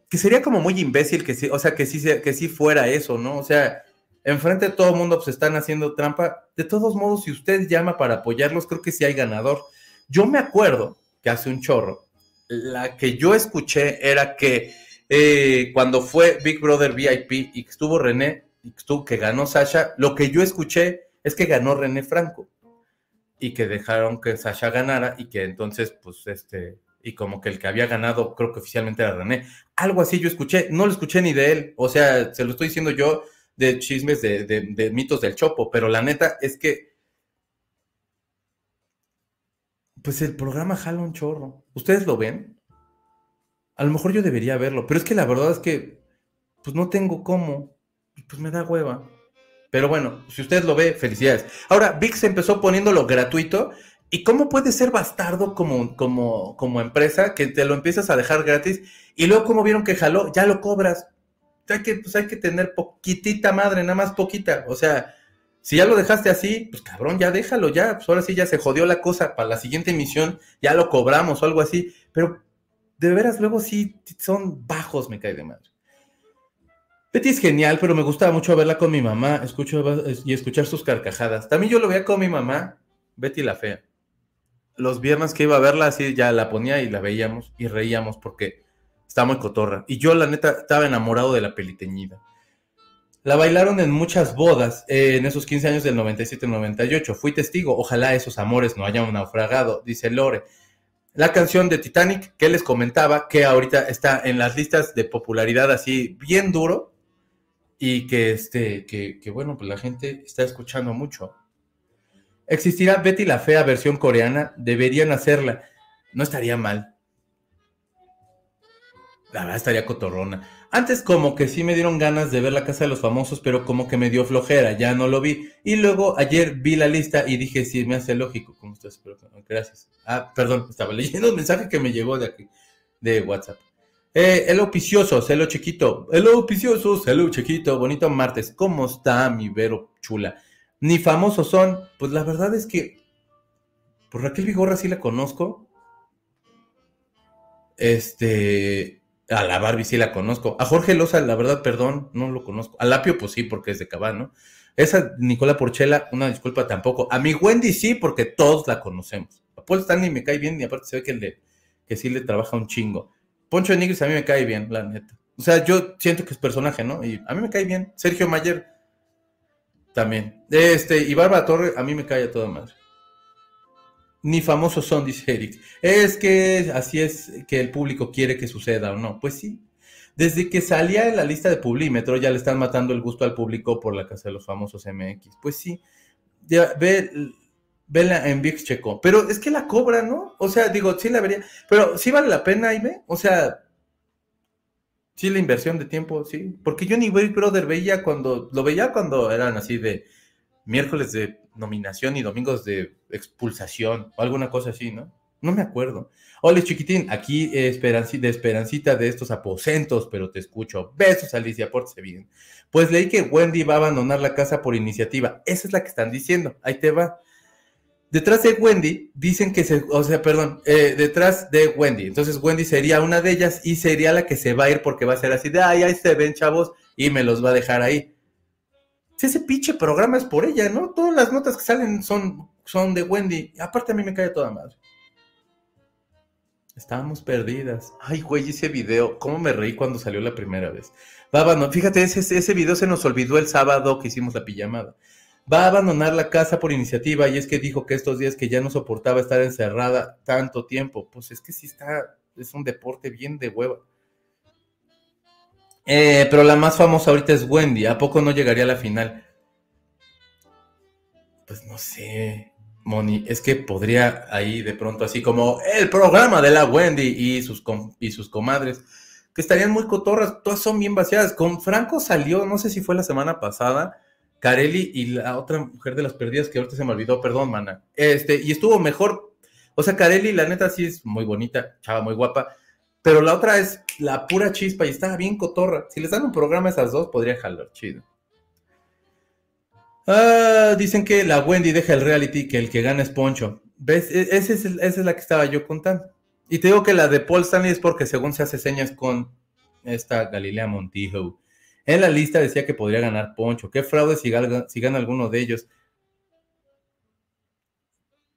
S2: Que sería como muy imbécil que sí, o sea, que sí, que sí fuera eso, ¿no? O sea, enfrente de todo el mundo pues están haciendo trampa. De todos modos, si usted llama para apoyarlos, creo que sí hay ganador. Yo me acuerdo que hace un chorro, la que yo escuché era que eh, cuando fue Big Brother VIP y que estuvo René, y que, que ganó Sasha, lo que yo escuché es que ganó René Franco y que dejaron que Sasha ganara y que entonces, pues, este, y como que el que había ganado, creo que oficialmente era René. Algo así yo escuché, no lo escuché ni de él, o sea, se lo estoy diciendo yo de chismes de, de mitos del Chopo, pero la neta es que, pues el programa jala un chorro. ¿Ustedes lo ven? A lo mejor yo debería verlo, pero es que la verdad es que, pues no tengo cómo, pues me da hueva. Pero bueno, si usted lo ve, felicidades. Ahora, VIX empezó poniéndolo gratuito. ¿Y cómo puede ser bastardo como, como, como empresa que te lo empiezas a dejar gratis y luego como vieron que jaló, ya lo cobras? Hay que, pues hay que tener poquitita madre, nada más poquita. O sea, si ya lo dejaste así, pues cabrón, ya déjalo, ya. Pues ahora sí ya se jodió la cosa. Para la siguiente emisión ya lo cobramos o algo así. Pero de veras, luego sí son bajos, me cae de madre. Betty es genial, pero me gustaba mucho verla con mi mamá escucho, y escuchar sus carcajadas. También yo lo veía con mi mamá, Betty la Fea. Los viernes que iba a verla, así ya la ponía y la veíamos y reíamos porque estaba muy cotorra. Y yo, la neta, estaba enamorado de la peliteñida. La bailaron en muchas bodas eh, en esos 15 años del 97-98. Fui testigo. Ojalá esos amores no hayan naufragado, dice Lore la canción de Titanic que les comentaba, que ahorita está en las listas de popularidad así bien duro y que, este, que, bueno, pues la gente está escuchando mucho. ¿Existirá Betty la Fea versión coreana? Deberían hacerla. No estaría mal. La verdad estaría cotorrona. Antes como que sí me dieron ganas de ver la casa de los famosos, pero como que me dio flojera, ya no lo vi. Y luego ayer vi la lista y dije, sí, me hace lógico. ¿Cómo estás? Gracias. Ah, perdón, estaba leyendo un mensaje que me llegó de aquí, de WhatsApp. Eh, hello Picioso, hello chiquito. Hello Picioso, hello chiquito. Bonito martes. ¿Cómo está mi Vero chula? Ni famosos son. Pues la verdad es que por Raquel Vigorra sí la conozco. Este, a la Barbie sí la conozco. A Jorge Loza, la verdad, perdón, no lo conozco. A Lapio, pues sí, porque es de Cabal, ¿no? Esa Nicola Porchela, una disculpa tampoco. A mi Wendy sí, porque todos la conocemos. A Paul Stanley me cae bien y aparte se ve que, le, que sí le trabaja un chingo. Poncho de Nigris a mí me cae bien, la neta. O sea, yo siento que es personaje, ¿no? Y a mí me cae bien. Sergio Mayer también. Este, y Bárbara Torre a mí me cae a toda madre ni famosos son, dice Eric. Es que así es que el público quiere que suceda o no. Pues sí. Desde que salía en la lista de Publímetro ya le están matando el gusto al público por la casa de los famosos MX. Pues sí. Ya, ve, vela en VIX Checo. Pero es que la cobra, ¿no? O sea, digo, sí la vería. Pero sí vale la pena, Aime. O sea, sí la inversión de tiempo, sí. Porque yo ni Big Brother veía cuando, lo veía cuando eran así de miércoles de nominación y domingos de expulsación o alguna cosa así, ¿no? No me acuerdo. Hola, chiquitín, aquí de Esperancita de estos aposentos, pero te escucho. Besos, Alicia, pórtese bien. Pues leí que Wendy va a abandonar la casa por iniciativa. Esa es la que están diciendo. Ahí te va. Detrás de Wendy dicen que se, o sea, perdón, eh, detrás de Wendy. Entonces Wendy sería una de ellas y sería la que se va a ir porque va a ser así de, ay, ahí se ven chavos y me los va a dejar ahí. Si ese pinche programa es por ella, ¿no? Todas las notas que salen son, son de Wendy. Aparte a mí me cae toda madre. Estábamos perdidas. Ay, güey, ese video, cómo me reí cuando salió la primera vez. Va no, fíjate, ese, ese video se nos olvidó el sábado que hicimos la pijamada. Va a abandonar la casa por iniciativa y es que dijo que estos días que ya no soportaba estar encerrada tanto tiempo. Pues es que sí está, es un deporte bien de hueva. Eh, pero la más famosa ahorita es Wendy. ¿A poco no llegaría a la final? Pues no sé. Moni, es que podría ahí de pronto así como el programa de la Wendy y sus, y sus comadres, que estarían muy cotorras, todas son bien vaciadas. Con Franco salió, no sé si fue la semana pasada, Carelli y la otra mujer de las perdidas que ahorita se me olvidó, perdón, mana. Este, y estuvo mejor. O sea, Carelli, la neta, sí es muy bonita, chava, muy guapa. Pero la otra es la pura chispa y estaba bien cotorra. Si les dan un programa a esas dos, podría jalar, chido. Ah, dicen que la Wendy deja el reality, que el que gana es Poncho. ¿Ves? E, es, esa es la que estaba yo contando. Y te digo que la de Paul Stanley es porque según se hace señas con esta Galilea Montijo. En la lista decía que podría ganar Poncho. ¿Qué fraude si gana, alguno de ellos?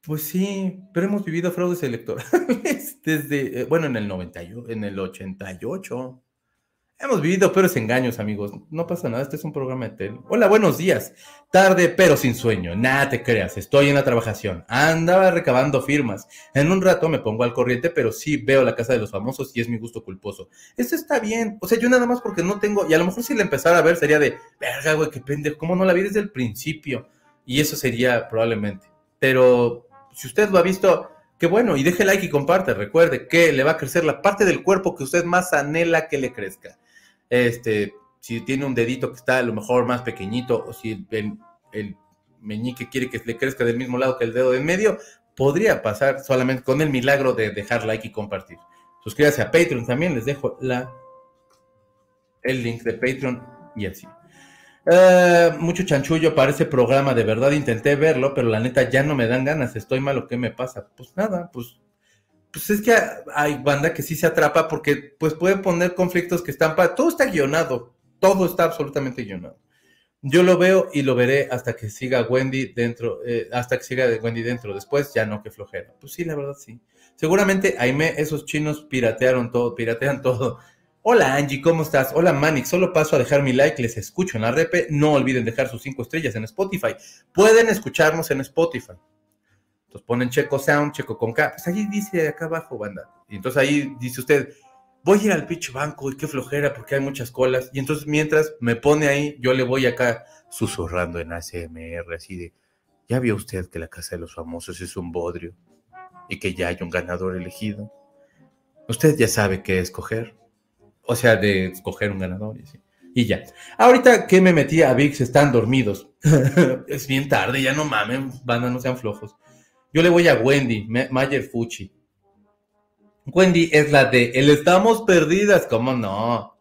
S2: Pues sí, pero hemos vivido fraudes electorales desde, eh, bueno, en el 98, en el 88. Hemos vivido peores engaños, amigos. No pasa nada, este es un programa de tele. Hola, buenos días. Tarde, pero sin sueño. Nada te creas, estoy en la trabajación. Andaba recabando firmas. En un rato me pongo al corriente, pero sí veo la casa de los famosos y es mi gusto culposo. Esto está bien. O sea, yo nada más porque no tengo, y a lo mejor si la empezara a ver sería de, verga, güey, qué pendejo, ¿cómo no la vi desde el principio? Y eso sería probablemente. Pero si usted lo ha visto, qué bueno, y deje like y comparte. Recuerde que le va a crecer la parte del cuerpo que usted más anhela que le crezca este, si tiene un dedito que está a lo mejor más pequeñito o si el, meñique quiere que le crezca del mismo lado que el dedo de en medio, podría pasar solamente con el milagro de dejar like y compartir. Suscríbase a Patreon también, les dejo la, el link de Patreon y así. Eh, mucho chanchullo para ese programa, de verdad intenté verlo, pero la neta ya no me dan ganas, estoy malo, ¿qué me pasa? Pues nada, pues pues es que hay banda que sí se atrapa porque pues puede poner conflictos que están para... Todo está guionado, todo está absolutamente guionado. Yo lo veo y lo veré hasta que siga Wendy dentro, eh, hasta que siga Wendy dentro. Después ya no, que flojera. Pues sí, la verdad sí. Seguramente, Aime, esos chinos piratearon todo, piratean todo. Hola Angie, ¿cómo estás? Hola Manix, solo paso a dejar mi like, les escucho en la repe. No olviden dejar sus cinco estrellas en Spotify. Pueden escucharnos en Spotify. Entonces ponen Checo Sound, Checo con K. Pues ahí dice acá abajo, banda. Y entonces ahí dice usted, voy a ir al pinche banco y qué flojera porque hay muchas colas. Y entonces mientras me pone ahí, yo le voy acá susurrando en ACMR, así de, ya vio usted que la Casa de los Famosos es un bodrio y que ya hay un ganador elegido. Usted ya sabe qué escoger. O sea, de escoger un ganador y así. Y ya. Ahorita que me metí a VIX, están dormidos. es bien tarde, ya no mamen, banda, no sean flojos. Yo le voy a Wendy, Mayer Fuchi. Wendy es la de el estamos perdidas, ¿cómo no?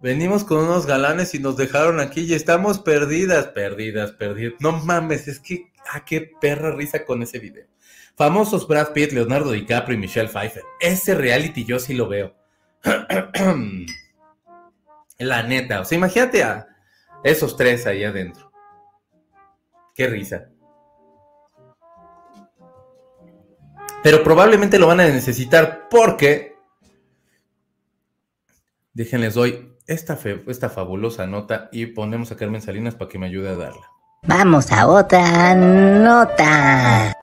S2: Venimos con unos galanes y nos dejaron aquí y estamos perdidas, perdidas, perdidas. No mames, es que, ah, qué perra risa con ese video. Famosos Brad Pitt, Leonardo DiCaprio y Michelle Pfeiffer. Ese reality yo sí lo veo. la neta, o sea, imagínate a esos tres ahí adentro. Qué risa. Pero probablemente lo van a necesitar porque, déjenles doy esta, esta fabulosa nota y ponemos a Carmen Salinas para que me ayude a darla.
S3: Vamos a otra nota.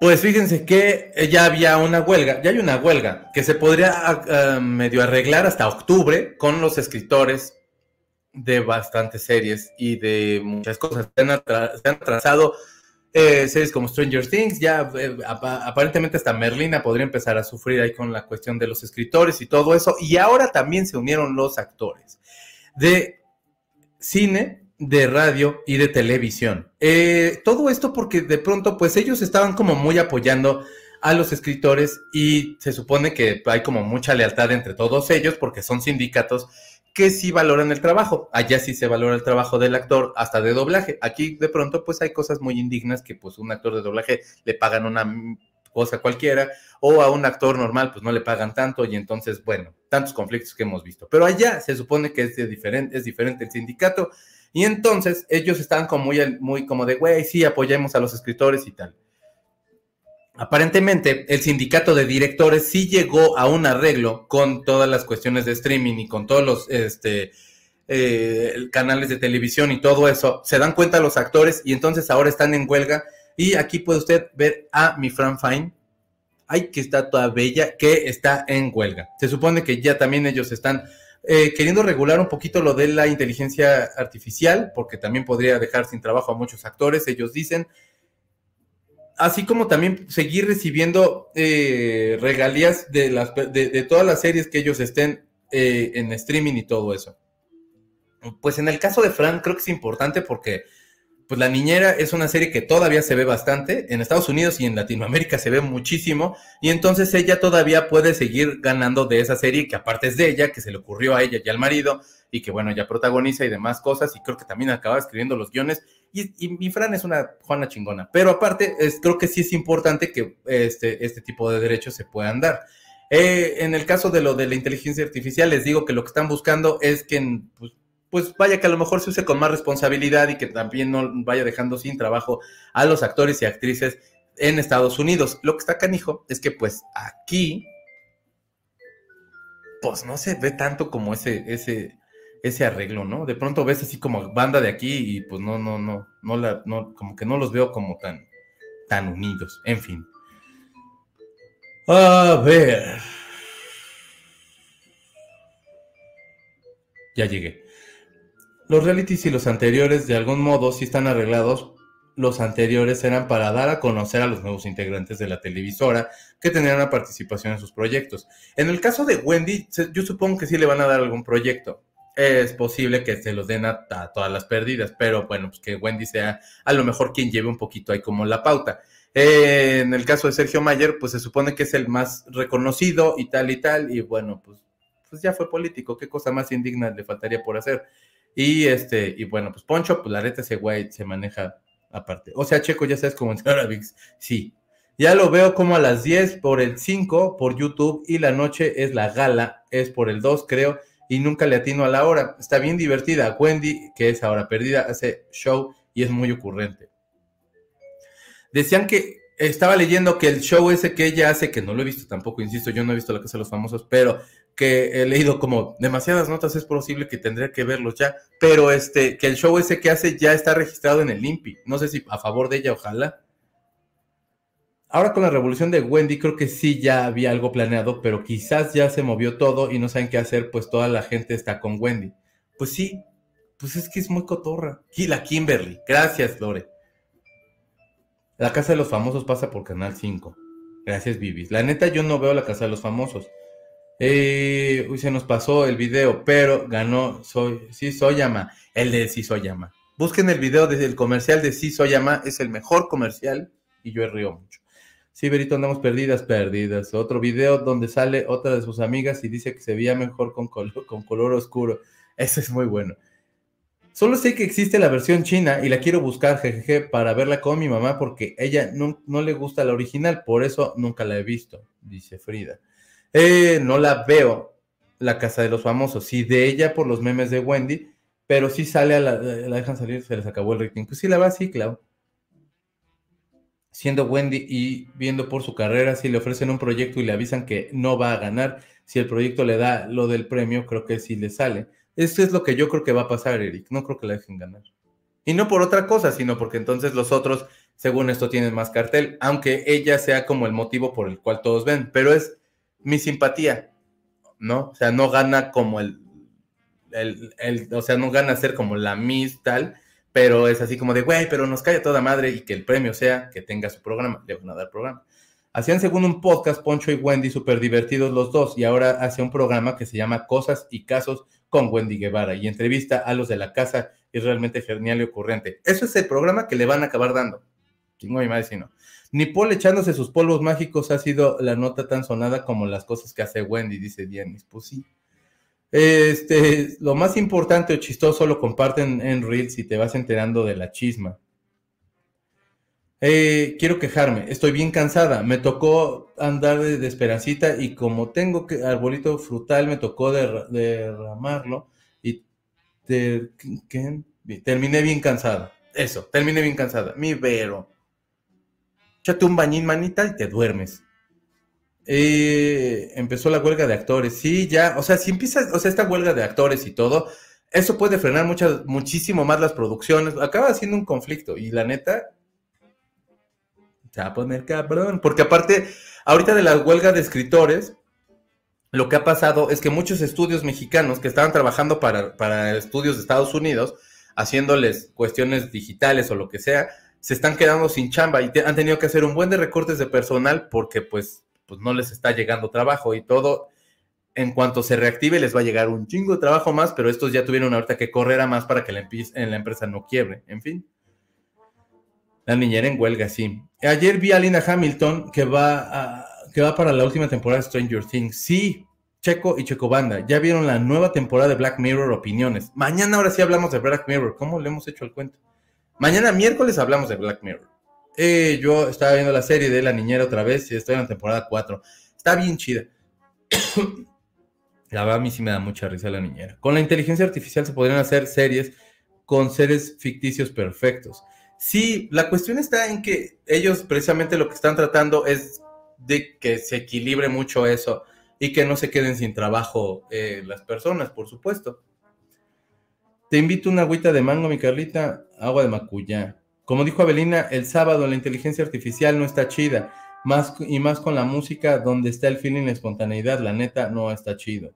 S2: Pues fíjense que ya había una huelga, ya hay una huelga que se podría ah, medio arreglar hasta octubre con los escritores de bastantes series y de muchas cosas. Se han, se han atrasado eh, series como Stranger Things, ya eh, aparentemente hasta Merlina podría empezar a sufrir ahí con la cuestión de los escritores y todo eso. Y ahora también se unieron los actores de cine, de radio y de televisión. Eh, todo esto porque de pronto, pues ellos estaban como muy apoyando a los escritores y se supone que hay como mucha lealtad entre todos ellos porque son sindicatos que sí valoran el trabajo. Allá sí se valora el trabajo del actor, hasta de doblaje. Aquí de pronto pues hay cosas muy indignas que pues un actor de doblaje le pagan una cosa cualquiera, o a un actor normal pues no le pagan tanto y entonces, bueno, tantos conflictos que hemos visto. Pero allá se supone que es, diferente, es diferente el sindicato y entonces ellos están como muy, muy como de, güey, sí, apoyemos a los escritores y tal. Aparentemente, el sindicato de directores sí llegó a un arreglo con todas las cuestiones de streaming y con todos los este, eh, canales de televisión y todo eso. Se dan cuenta los actores y entonces ahora están en huelga. Y aquí puede usted ver a mi Fran Fine. Ay, que está toda bella, que está en huelga. Se supone que ya también ellos están eh, queriendo regular un poquito lo de la inteligencia artificial, porque también podría dejar sin trabajo a muchos actores, ellos dicen así como también seguir recibiendo eh, regalías de, las, de, todas las series que ellos estén eh, en streaming y todo eso. Pues en el caso de Fran creo que es importante porque pues La Niñera es una serie que todavía se ve bastante, en Estados Unidos y en Latinoamérica se ve muchísimo, y entonces ella todavía puede seguir ganando de esa serie que aparte es de ella, que se le ocurrió a ella y al marido, y que bueno, ya protagoniza y demás cosas, y creo que también acaba escribiendo los guiones, y, Fran es una Juana chingona. Pero aparte, es, creo que sí es importante que este, este tipo de derechos se puedan dar. Eh, en el caso de lo de la inteligencia artificial, les digo que lo que están buscando es que, pues, pues, vaya que a lo mejor se use con más responsabilidad y que también no vaya dejando sin trabajo a los actores y actrices en Estados Unidos. Lo que está canijo es que, pues, aquí, pues no se ve tanto como ese, ese, ese arreglo, ¿no? De pronto ves así como banda de aquí y pues no, no, no, no, la, no como que no los veo como tan, tan unidos, en fin. A ver. Ya llegué. Los realities y los anteriores de algún modo sí están arreglados. Los anteriores eran para dar a conocer a los nuevos integrantes de la televisora que tenían una participación en sus proyectos. En el caso de Wendy, yo supongo que sí le van a dar algún proyecto es posible que se los den a, todas las pérdidas, pero bueno, pues que Wendy sea a lo mejor quien lleve un poquito ahí como la pauta. Eh, en el caso de Sergio Mayer, pues se supone que es el más reconocido y tal y tal, y bueno, pues, pues ya fue político, qué cosa más indigna le faltaría por hacer. Y este, y bueno, pues Poncho, pues la reta ese güey se maneja aparte. O sea, Checo, ya sabes cómo en Caravix, sí. Ya lo veo como a las 10 por el 5 por YouTube y la noche es la gala, es por el 2 creo y nunca le atino a la hora. Está bien divertida. Wendy, que es ahora perdida, hace show y es muy ocurrente. Decían que estaba leyendo que el show ese que ella hace, que no lo he visto tampoco, insisto, yo no he visto la Casa de los Famosos, pero que he leído como demasiadas notas, es posible que tendría que verlos ya, pero este, que el show ese que hace ya está registrado en el INPI. No sé si a favor de ella, ojalá. Ahora con la revolución de Wendy creo que sí ya había algo planeado, pero quizás ya se movió todo y no saben qué hacer, pues toda la gente está con Wendy. Pues sí, pues es que es muy cotorra. La Kimberly, gracias Lore. La Casa de los Famosos pasa por Canal 5. Gracias Vivis. La neta yo no veo la Casa de los Famosos. Eh, uy, se nos pasó el video, pero ganó soy, sí Soyama, el de Sí Soyama. Busquen el video desde el comercial de Sí Soyama, es el mejor comercial y yo he río mucho. Sí, Berito, andamos perdidas, perdidas. Otro video donde sale otra de sus amigas y dice que se veía mejor con color, con color oscuro. Ese es muy bueno. Solo sé que existe la versión china y la quiero buscar, jejeje, para verla con mi mamá porque ella no, le gusta la original, por eso nunca la he visto, dice Frida. Eh, no la veo, la casa de los famosos, sí de ella por los memes de Wendy, pero sí sale a la, la dejan salir, se les acabó el rating. Pues sí la va así, Clau siendo Wendy y viendo por su carrera, si le ofrecen un proyecto y le avisan que no va a ganar, si el proyecto le da lo del premio, creo que sí le sale. Eso es lo que yo creo que va a pasar, Eric. No creo que la dejen ganar. Y no por otra cosa, sino porque entonces los otros, según esto, tienen más cartel, aunque ella sea como el motivo por el cual todos ven, pero es mi simpatía, ¿no? O sea, no gana como el, el, el o sea, no gana ser como la Miss tal, pero es así como de, güey, pero nos cae toda madre y que el premio sea que tenga su programa, le van a dar programa. Hacían según un podcast Poncho y Wendy súper divertidos los dos y ahora hace un programa que se llama Cosas y Casos con Wendy Guevara y entrevista a los de la casa es realmente genial y ocurrente. Eso es el programa que le van a acabar dando. Chingo mi madre si no. Ni Paul echándose sus polvos mágicos ha sido la nota tan sonada como las cosas que hace Wendy, dice Dianis. Pues sí. Este, lo más importante o chistoso lo comparten en Reels y te vas enterando de la chisma. Eh, quiero quejarme, estoy bien cansada. Me tocó andar de, esperancita y como tengo que arbolito frutal, me tocó derramarlo y terminé bien cansada. Eso, terminé bien cansada. Mi vero. Échate un bañín, manita, y te duermes. Eh, empezó la huelga de actores. Sí, ya, o sea, si empieza, o sea, esta huelga de actores y todo, eso puede frenar muchas, muchísimo más las producciones. Acaba siendo un conflicto y la neta, se va a poner cabrón. Porque aparte, ahorita de la huelga de escritores, lo que ha pasado es que muchos estudios mexicanos que estaban trabajando para, para estudios de Estados Unidos, haciéndoles cuestiones digitales o lo que sea, se están quedando sin chamba y han tenido que hacer un buen de recortes de personal porque pues, pues no les está llegando trabajo y todo. En cuanto se reactive les va a llegar un chingo de trabajo más, pero estos ya tuvieron ahorita que correr a más para que la, la empresa no quiebre. En fin. La niñera en huelga, sí. Ayer vi a Lina Hamilton que va, que va para la última temporada de Stranger Things. Sí, Checo y Checo Banda, ya vieron la nueva temporada de Black Mirror Opiniones. Mañana ahora sí hablamos de Black Mirror. ¿Cómo le hemos hecho el cuento? Mañana miércoles hablamos de Black Mirror. Eh, yo estaba viendo la serie de La Niñera otra vez y estoy en la temporada 4. Está bien chida. la verdad a mí sí me da mucha risa La Niñera. Con la inteligencia artificial se podrían hacer series con seres ficticios perfectos. Sí, la cuestión está en que ellos precisamente lo que están tratando es de que se equilibre mucho eso y que no se queden sin trabajo eh, las personas, por supuesto. Te invito una agüita de mango, mi Carlita, agua de macuyá. Como dijo Abelina, el sábado la inteligencia artificial no está chida, más y más con la música donde está el feeling, la espontaneidad, la neta no está chido.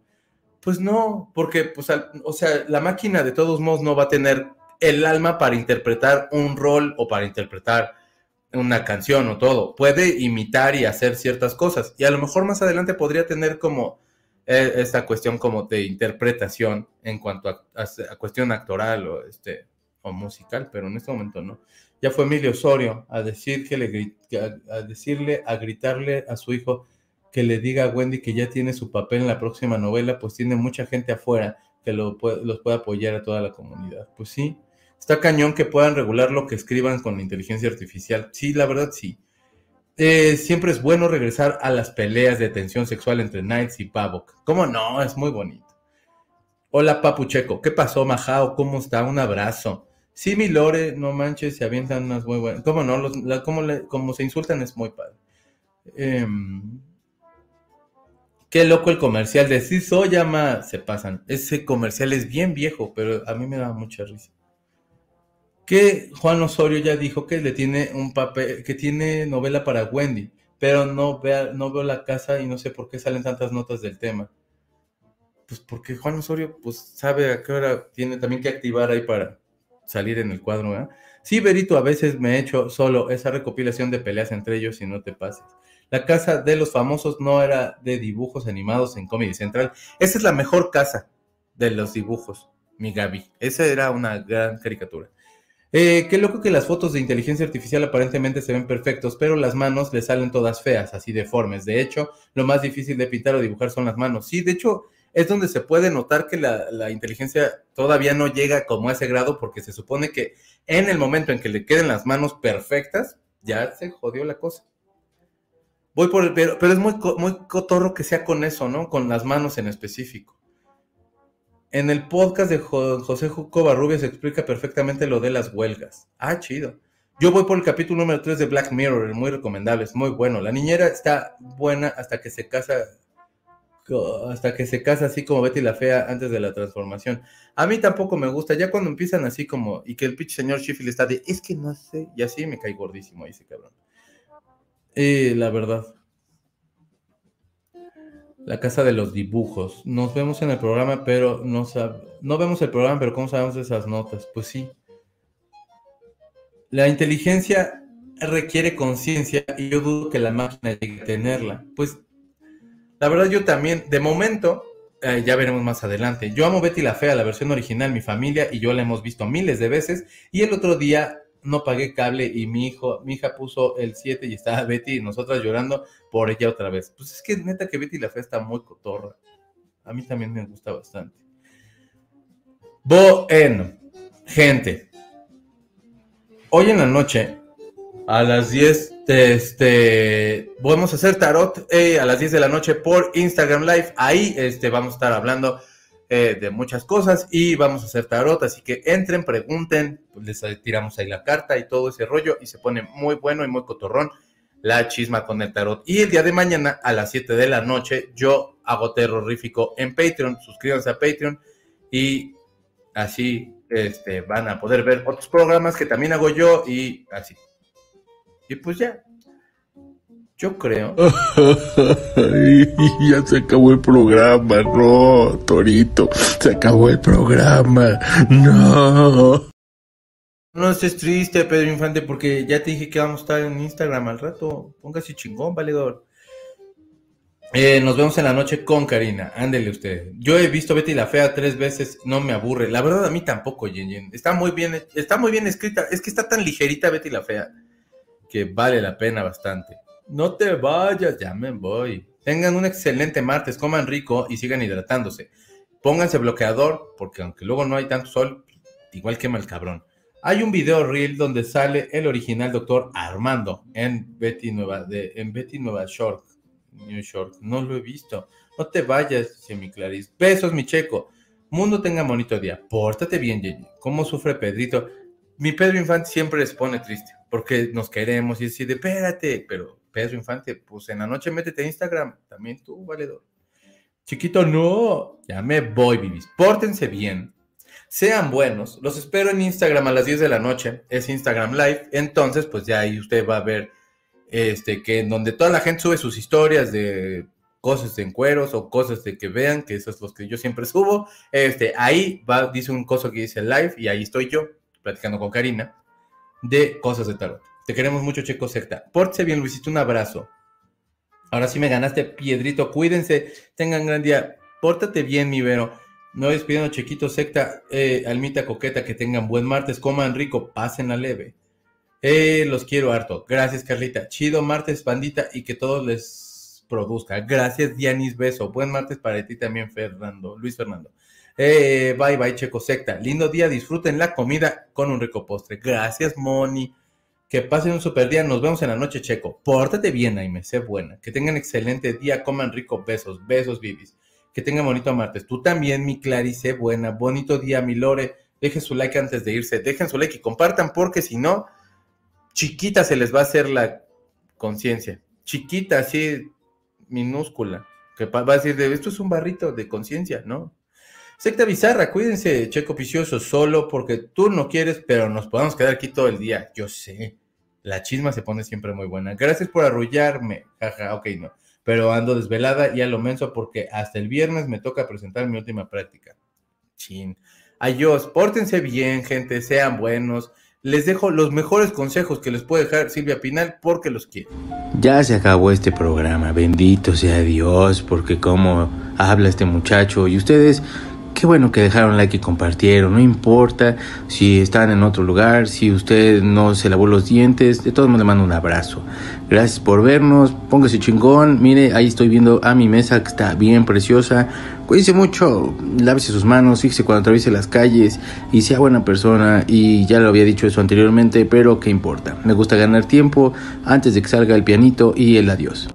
S2: Pues no, porque, pues, o sea, la máquina de todos modos no va a tener el alma para interpretar un rol o para interpretar una canción o todo. Puede imitar y hacer ciertas cosas. Y a lo mejor más adelante podría tener como eh, esta cuestión como de interpretación en cuanto a, cuestión actoral o, este, o musical, pero en este momento no. Ya fue Emilio Osorio a, decir que le, a, decirle, a gritarle a su hijo que le diga a Wendy que ya tiene su papel en la próxima novela, pues tiene mucha gente afuera que lo los puede apoyar a toda la comunidad. Pues sí, Está cañón que puedan regular lo que escriban con inteligencia artificial. Sí, la verdad sí. Eh, siempre es bueno regresar a las peleas de tensión sexual entre Knights y Pavok. ¿Cómo no? Es muy bonito. Hola, Papu Checo. ¿Qué pasó, Majao? ¿Cómo está? Un abrazo. Sí, mi Lore, no manches, se avientan unas muy buenas. ¿Cómo no? Los, como, se insultan es muy padre. Em, qué loco el comercial de Sí llama se pasan. Ese comercial es bien viejo, pero a mí me da mucha risa que Juan Osorio ya dijo que le tiene un papel, que tiene novela para Wendy, pero no, vea, no veo la casa y no sé por qué salen tantas notas del tema. Pues porque Juan Osorio pues sabe a qué hora tiene también que activar ahí para salir en el cuadro, ¿eh? Sí, Berito, a veces me he hecho solo esa recopilación de peleas entre ellos y no te pases. La casa de los famosos no era de dibujos animados en Comedy Central. Esa es la mejor casa de los dibujos, mi Gaby. Esa era una gran caricatura. Eh, qué loco que las fotos de inteligencia artificial aparentemente se ven perfectos, pero las manos le salen todas feas, así deformes. De hecho, lo más difícil de pintar o dibujar son las manos. Sí, de hecho, es donde se puede notar que la, inteligencia todavía no llega como a ese grado, porque se supone que en el momento en que le queden las manos perfectas, ya se jodió la cosa. Voy por el, pero, pero es muy, muy cotorro que sea con eso, ¿no? Con las manos en específico. En el podcast de José Juco se explica perfectamente lo de las huelgas. Ah, chido. Yo voy por el capítulo número 3 de Black Mirror, muy recomendable, es muy bueno. La niñera está buena hasta que se casa, hasta que se casa así como Betty la Fea antes de la transformación. A mí tampoco me gusta, ya cuando empiezan así como, y que el pitch señor Sheffield está de, es que no sé, y así me cae gordísimo ese cabrón. Eh, la verdad. La casa de los dibujos. Nos vemos en el programa, pero no no vemos el programa, pero ¿cómo sabemos esas notas? Pues sí. La inteligencia requiere conciencia y yo dudo que la máquina llegue tenerla. Pues la verdad yo también, de momento, eh, ya veremos más adelante. Yo amo Betty la Fea, la versión original, mi familia y yo la hemos visto miles de veces y el otro día no pagué cable y mi hijo, mi hija puso el 7 y estaba Betty y nosotras llorando por ella otra vez. Pues es que neta que Betty la fe está muy cotorra. A mí también me gusta bastante. Bueno, gente. Hoy en la noche, a las 10, este, vamos a hacer tarot eh, a las 10 de la noche por Instagram Live. Ahí este, vamos a estar hablando eh, de muchas cosas y vamos a hacer tarot. Así que entren, pregunten, pues les tiramos ahí la carta y todo ese rollo y se pone muy bueno y muy cotorrón la chisma con el tarot. Y el día de mañana a las 7 de la noche yo hago terrorífico en Patreon. Suscríbanse a Patreon y así este, van a poder ver otros programas que también hago yo y así. Y pues ya. Yo creo.
S1: ya se acabó el programa, no, Torito. Se acabó el programa. No.
S2: No estés triste, Pedro Infante, porque ya te dije que vamos a estar en Instagram al rato. Póngase chingón, valedor. Eh, nos vemos en la noche con Karina. Ándele usted. Yo he visto Betty la Fea tres veces, no me aburre. La verdad a mí tampoco, Yen, Está muy bien, está muy bien escrita. Es que está tan ligerita Betty la Fea que vale la pena bastante. No te vayas, ya me voy. Tengan un excelente martes, coman rico y sigan hidratándose. Pónganse bloqueador, porque aunque luego no hay tanto sol, igual quema el cabrón. Hay un video reel donde sale el original doctor Armando en Betty Nueva, de, en Betty Nueva York New York. No lo he visto. No te vayas, mi Clarice. Besos, mi checo. Mundo tenga bonito día. Pórtate bien, Jenny. ¿Cómo sufre Pedrito? Mi Pedro Infante siempre les pone triste porque nos queremos y decide, espérate. Pero Pedro Infante, pues en la noche métete a Instagram. También tú, valedor. Chiquito, no. Ya me voy, Vivis. Pórtense bien. Sean buenos. Los espero en Instagram a las 10 de la noche. Es Instagram Live. Entonces, pues ya ahí usted va a ver este, que en donde toda la gente sube sus historias de cosas en cueros o cosas de que vean, que esos es los que yo siempre subo, este, ahí va, dice un coso que dice live y ahí estoy yo, platicando con Karina, de cosas de tarot. Te queremos mucho, Checo Secta. Pórtese bien, Luisito, un abrazo. Ahora sí me ganaste, Piedrito, cuídense, tengan gran día. Pórtate bien, mi Vero. No despidiendo, Chequito Secta, eh, Almita Coqueta, que tengan buen martes, coman rico, pasen a leve. Eh, los quiero harto. Gracias, Carlita. Chido martes, bandita, y que todos les produzca. Gracias, Dianis Beso. Buen martes para ti también, Fernando. Luis Fernando. Eh, bye, bye, Checo Secta. Lindo día, disfruten la comida con un rico postre. Gracias, Moni. Que pasen un super día. Nos vemos en la noche, Checo. Pórtate bien, Aime. Sé buena. Que tengan excelente día. Coman rico. Besos. Besos, Vivis. Que tengan bonito martes. Tú también, mi Clarice. Buena. Bonito día, mi Lore. Dejen su like antes de irse. Dejen su like y compartan porque si no chiquita se les va a hacer la conciencia. Chiquita, así, minúscula. Que va a decir, esto es un barrito de conciencia, ¿no? Secta bizarra, cuídense, Checo Picioso, solo porque tú no quieres, pero nos podemos quedar aquí todo el día. Yo sé, la chisma se pone siempre muy buena. Gracias por arrullarme. Jaja, ok, no. Pero ando desvelada y a lo menso porque hasta el viernes me toca presentar mi última práctica. Chin. Adiós, pórtense bien, gente, sean buenos les dejo los mejores consejos que les puede dejar Silvia Pinal porque los quiero.
S1: Ya se acabó este programa, bendito sea Dios, porque como habla este muchacho y ustedes Qué bueno que dejaron like y compartieron. No importa si están en otro lugar, si usted no se lavó los dientes. De todos modos le mando un abrazo. Gracias por vernos. Póngase chingón. Mire, ahí estoy viendo a mi mesa que está bien preciosa. Cuídense mucho. Lávese sus manos. Fíjese cuando atraviese las calles. Y sea buena persona. Y ya lo había dicho eso anteriormente, pero qué importa. Me gusta ganar tiempo antes de que salga el pianito y el adiós.